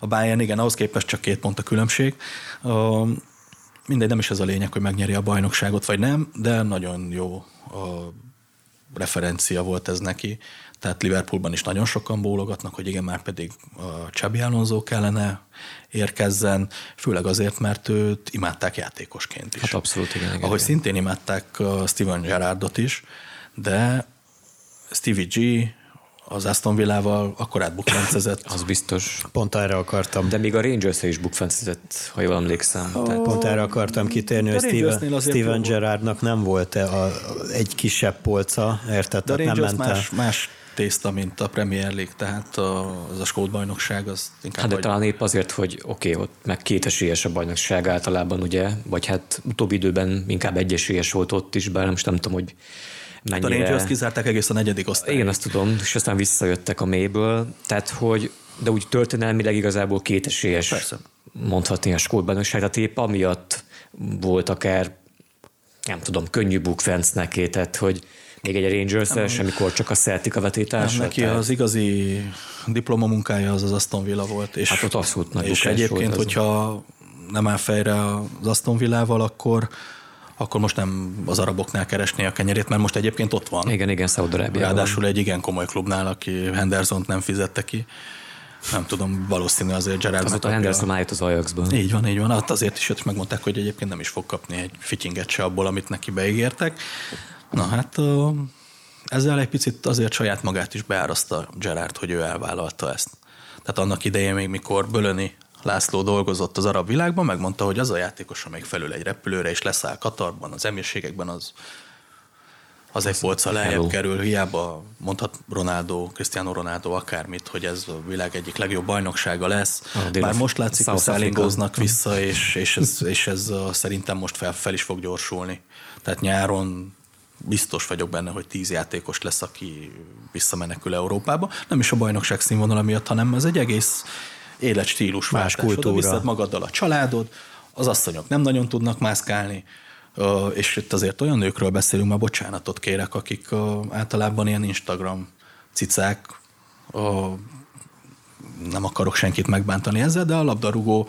a Bayern igen, ahhoz képest csak két pont a különbség. Mindegy, nem is ez a lényeg, hogy megnyeri a bajnokságot, vagy nem, de nagyon jó a referencia volt ez neki. Tehát Liverpoolban is nagyon sokan bólogatnak, hogy igen, már pedig a Csabi Alonso kellene érkezzen, főleg azért, mert őt imádták játékosként is. Hát abszolút, igen. igen Ahogy igen. szintén imádták Steven Gerrardot is, de Stevie G, az Aston Villával akkor átbukfencezett. Az biztos. Pont erre akartam. De még a rangers is bukfencezett, ha jól emlékszem. Oh, Tehát... Pont erre akartam kitérni, hogy Steven, Steven Gerrardnak nem volt-e a, egy kisebb polca, érted? De a nem más, más tészta, mint a Premier League, tehát az a skót bajnokság az inkább... Hát de vagy... talán épp azért, hogy oké, okay, ott meg kétesélyes a bajnokság általában, ugye, vagy hát utóbbi időben inkább egyesélyes volt ott is, bár most nem tudom, hogy mennyire... A Rangers kizárták egész a negyedik osztály. Igen, azt tudom, és aztán visszajöttek a mélyből, tehát hogy, de úgy történelmileg igazából kétesélyes Persze. mondhatni a skótbajnokság, tehát épp amiatt volt akár nem tudom, könnyű bukfenc neki, tehát hogy még egy rangers amikor csak a Celtic a vetétársa. Nem, neki tehát... az igazi diplomamunkája az az Aston Villa volt. És, hát ott abszolút nagy És egyébként, volt hogyha nem áll fejre az Aston Villával, akkor akkor most nem az araboknál keresné a kenyerét, mert most egyébként ott van. Igen, igen, Szaudarábiában. Ráadásul egy igen komoly klubnál, aki Henderson nem fizette ki. Nem tudom, valószínű azért Gerard Azóta Henderson állt az Ajaxban. Így van, így van. Hát azért is jött, megmondták, hogy egyébként nem is fog kapni egy fittinget se abból, amit neki beígértek. Na hát ezzel egy picit azért saját magát is beáraszta Gerard, hogy ő elvállalta ezt. Tehát annak idején még, mikor Bölöni László dolgozott az arab világban, megmondta, hogy az a játékos, amelyik felül egy repülőre és leszáll Katarban, az emírségekben, az, az egy polca lejjebb kerül, hiába mondhat Ronaldo, Cristiano Ronaldo akármit, hogy ez a világ egyik legjobb bajnoksága lesz. Ah, Már most látszik, hogy szállingóznak vissza, és, és ez, és ez szerintem most fel, fel is fog gyorsulni. Tehát nyáron biztos vagyok benne, hogy tíz játékos lesz, aki visszamenekül Európába. Nem is a bajnokság színvonala miatt, hanem ez egy egész életstílus Más kultúra. Viszed magaddal a családod, az asszonyok nem nagyon tudnak mászkálni, és itt azért olyan nőkről beszélünk, már bocsánatot kérek, akik általában ilyen Instagram cicák, nem akarok senkit megbántani ezzel, de a labdarúgó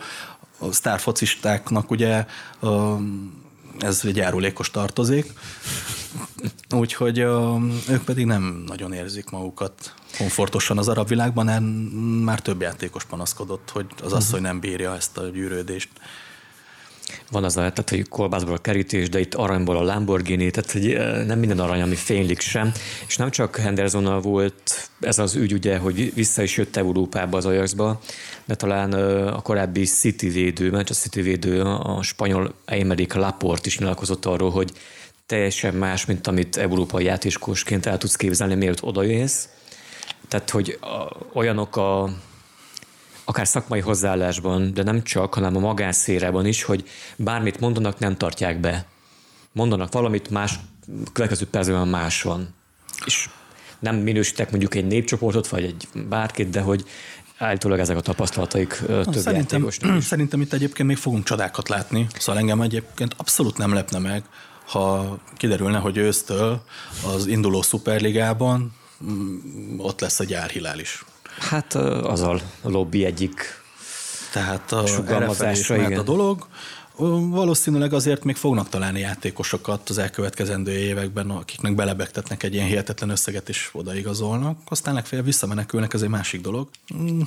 a sztárfocistáknak ugye ez egy járulékos tartozék, úgyhogy ők pedig nem nagyon érzik magukat komfortosan az arab világban, már több játékos panaszkodott, hogy az asszony nem bírja ezt a gyűrődést van az a, tehát, hogy kolbászból a kerítés, de itt aranyból a Lamborghini, tehát hogy eh, nem minden arany, ami fénylik sem. És nem csak Hendersonnal volt ez az ügy, ugye, hogy vissza is jött Európába az Ajaxba, de talán eh, a korábbi City védő, mert a City védő, a spanyol Eimerick Laport is nyilatkozott arról, hogy teljesen más, mint amit európai játékosként el tudsz képzelni, mielőtt odajössz. Tehát, hogy olyanok a akár szakmai hozzáállásban, de nem csak, hanem a magánszérában is, hogy bármit mondanak, nem tartják be. Mondanak valamit, más, következő percben más van. És nem minősítek mondjuk egy népcsoportot, vagy egy bárkit, de hogy állítólag ezek a tapasztalataik több szerintem, szerintem itt egyébként még fogunk csodákat látni, szóval engem egyébként abszolút nem lepne meg, ha kiderülne, hogy ősztől az induló szuperligában ott lesz a gyárhilál is. Hát az a lobby egyik tehát a, sugalmazása, igen. a dolog. Valószínűleg azért még fognak találni játékosokat az elkövetkezendő években, akiknek belebegtetnek egy ilyen hihetetlen összeget és odaigazolnak, aztán legfeljebb visszamenekülnek, ez egy másik dolog. Mm,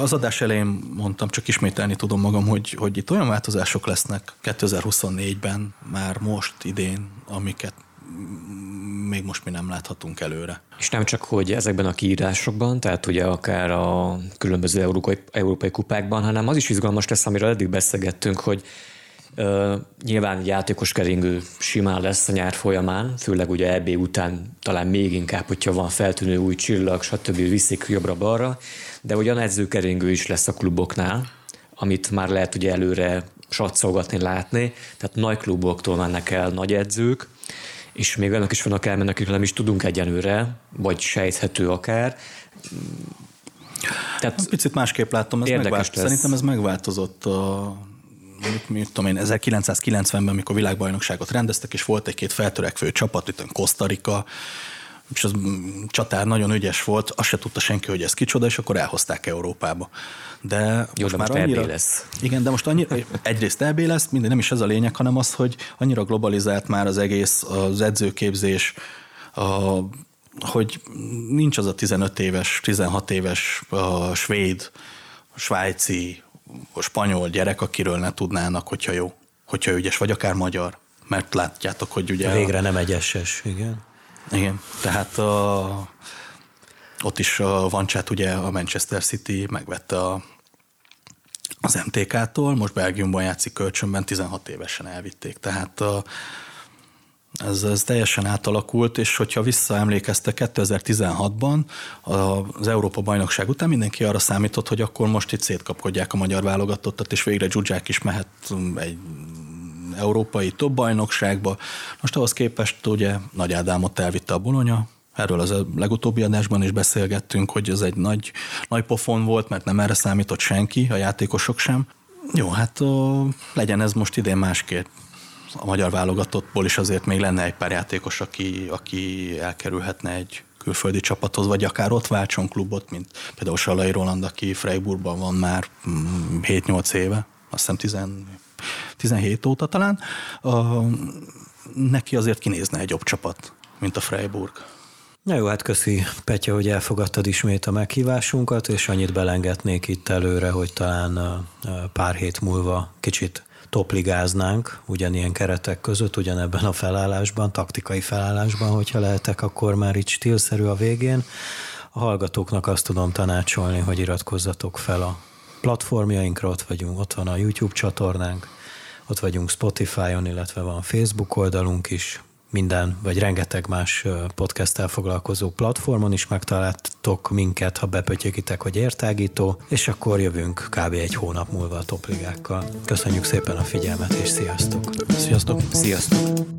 az adás elején mondtam, csak ismételni tudom magam, hogy, hogy itt olyan változások lesznek 2024-ben, már most, idén, amiket még most mi nem láthatunk előre. És nem csak, hogy ezekben a kiírásokban, tehát ugye akár a különböző európai, európai kupákban, hanem az is izgalmas lesz, amiről eddig beszélgettünk, hogy Uh, nyilván játékos keringő simán lesz a nyár folyamán, főleg ugye EB után talán még inkább, hogyha van feltűnő új csillag, stb. viszik jobbra-balra, de ugyan edzőkeringő is lesz a kluboknál, amit már lehet ugye előre satszolgatni, látni, tehát nagy kluboktól mennek el nagy edzők, és még olyanok is vannak elmennek, akikről nem is tudunk egyenőre, vagy sejthető akár. Tehát Picit másképp látom, ez megvált, szerintem ez megváltozott a mit, mit tudom én, 1990-ben, amikor világbajnokságot rendeztek, és volt egy-két feltörekvő csapat, itt Kosztarika, és az csatár nagyon ügyes volt, azt se tudta senki, hogy ez kicsoda, és akkor elhozták Európába. De Jó, most de már most annyira, lesz. Igen, de most annyira, egyrészt EB lesz, minden nem is ez a lényeg, hanem az, hogy annyira globalizált már az egész az edzőképzés, a, hogy nincs az a 15 éves, 16 éves a svéd, a svájci, a spanyol gyerek, akiről ne tudnának, hogyha jó, hogyha ügyes, vagy akár magyar. Mert látjátok, hogy ugye... Végre nem egyeses, igen. Igen, tehát a, ott is a Vancsát ugye a Manchester City megvette a, az MTK-tól, most Belgiumban játszik kölcsönben, 16 évesen elvitték, tehát a, ez, ez teljesen átalakult, és hogyha visszaemlékeztek 2016-ban az Európa bajnokság után mindenki arra számított, hogy akkor most itt szétkapkodják a magyar válogatottat, és végre Zsuzsák is mehet egy európai top bajnokságba. Most ahhoz képest ugye Nagy Ádámot elvitte a Bolonya, Erről az a legutóbbi adásban is beszélgettünk, hogy ez egy nagy, nagy pofon volt, mert nem erre számított senki, a játékosok sem. Jó, hát ó, legyen ez most idén másképp. A magyar válogatottból is azért még lenne egy pár játékos, aki, aki elkerülhetne egy külföldi csapathoz, vagy akár ott váltson klubot, mint például Salai Roland, aki Freiburgban van már 7-8 mm, éve, azt hiszem 17 óta talán, a, neki azért kinézne egy jobb csapat, mint a Freiburg. Na jó, hát köszi Petya, hogy elfogadtad ismét a meghívásunkat, és annyit belengetnék itt előre, hogy talán pár hét múlva kicsit topligáznánk ugyanilyen keretek között, ugyanebben a felállásban, taktikai felállásban, hogyha lehetek, akkor már így stílszerű a végén. A hallgatóknak azt tudom tanácsolni, hogy iratkozzatok fel a platformjainkra, ott vagyunk, ott van a YouTube csatornánk, ott vagyunk Spotify-on, illetve van Facebook oldalunk is, minden, vagy rengeteg más podcasttel foglalkozó platformon is megtaláltok minket, ha bepötyögitek, hogy értágító, és akkor jövünk kb. egy hónap múlva a topligákkal. Köszönjük szépen a figyelmet, és sziasztok! Sziasztok! Sziasztok!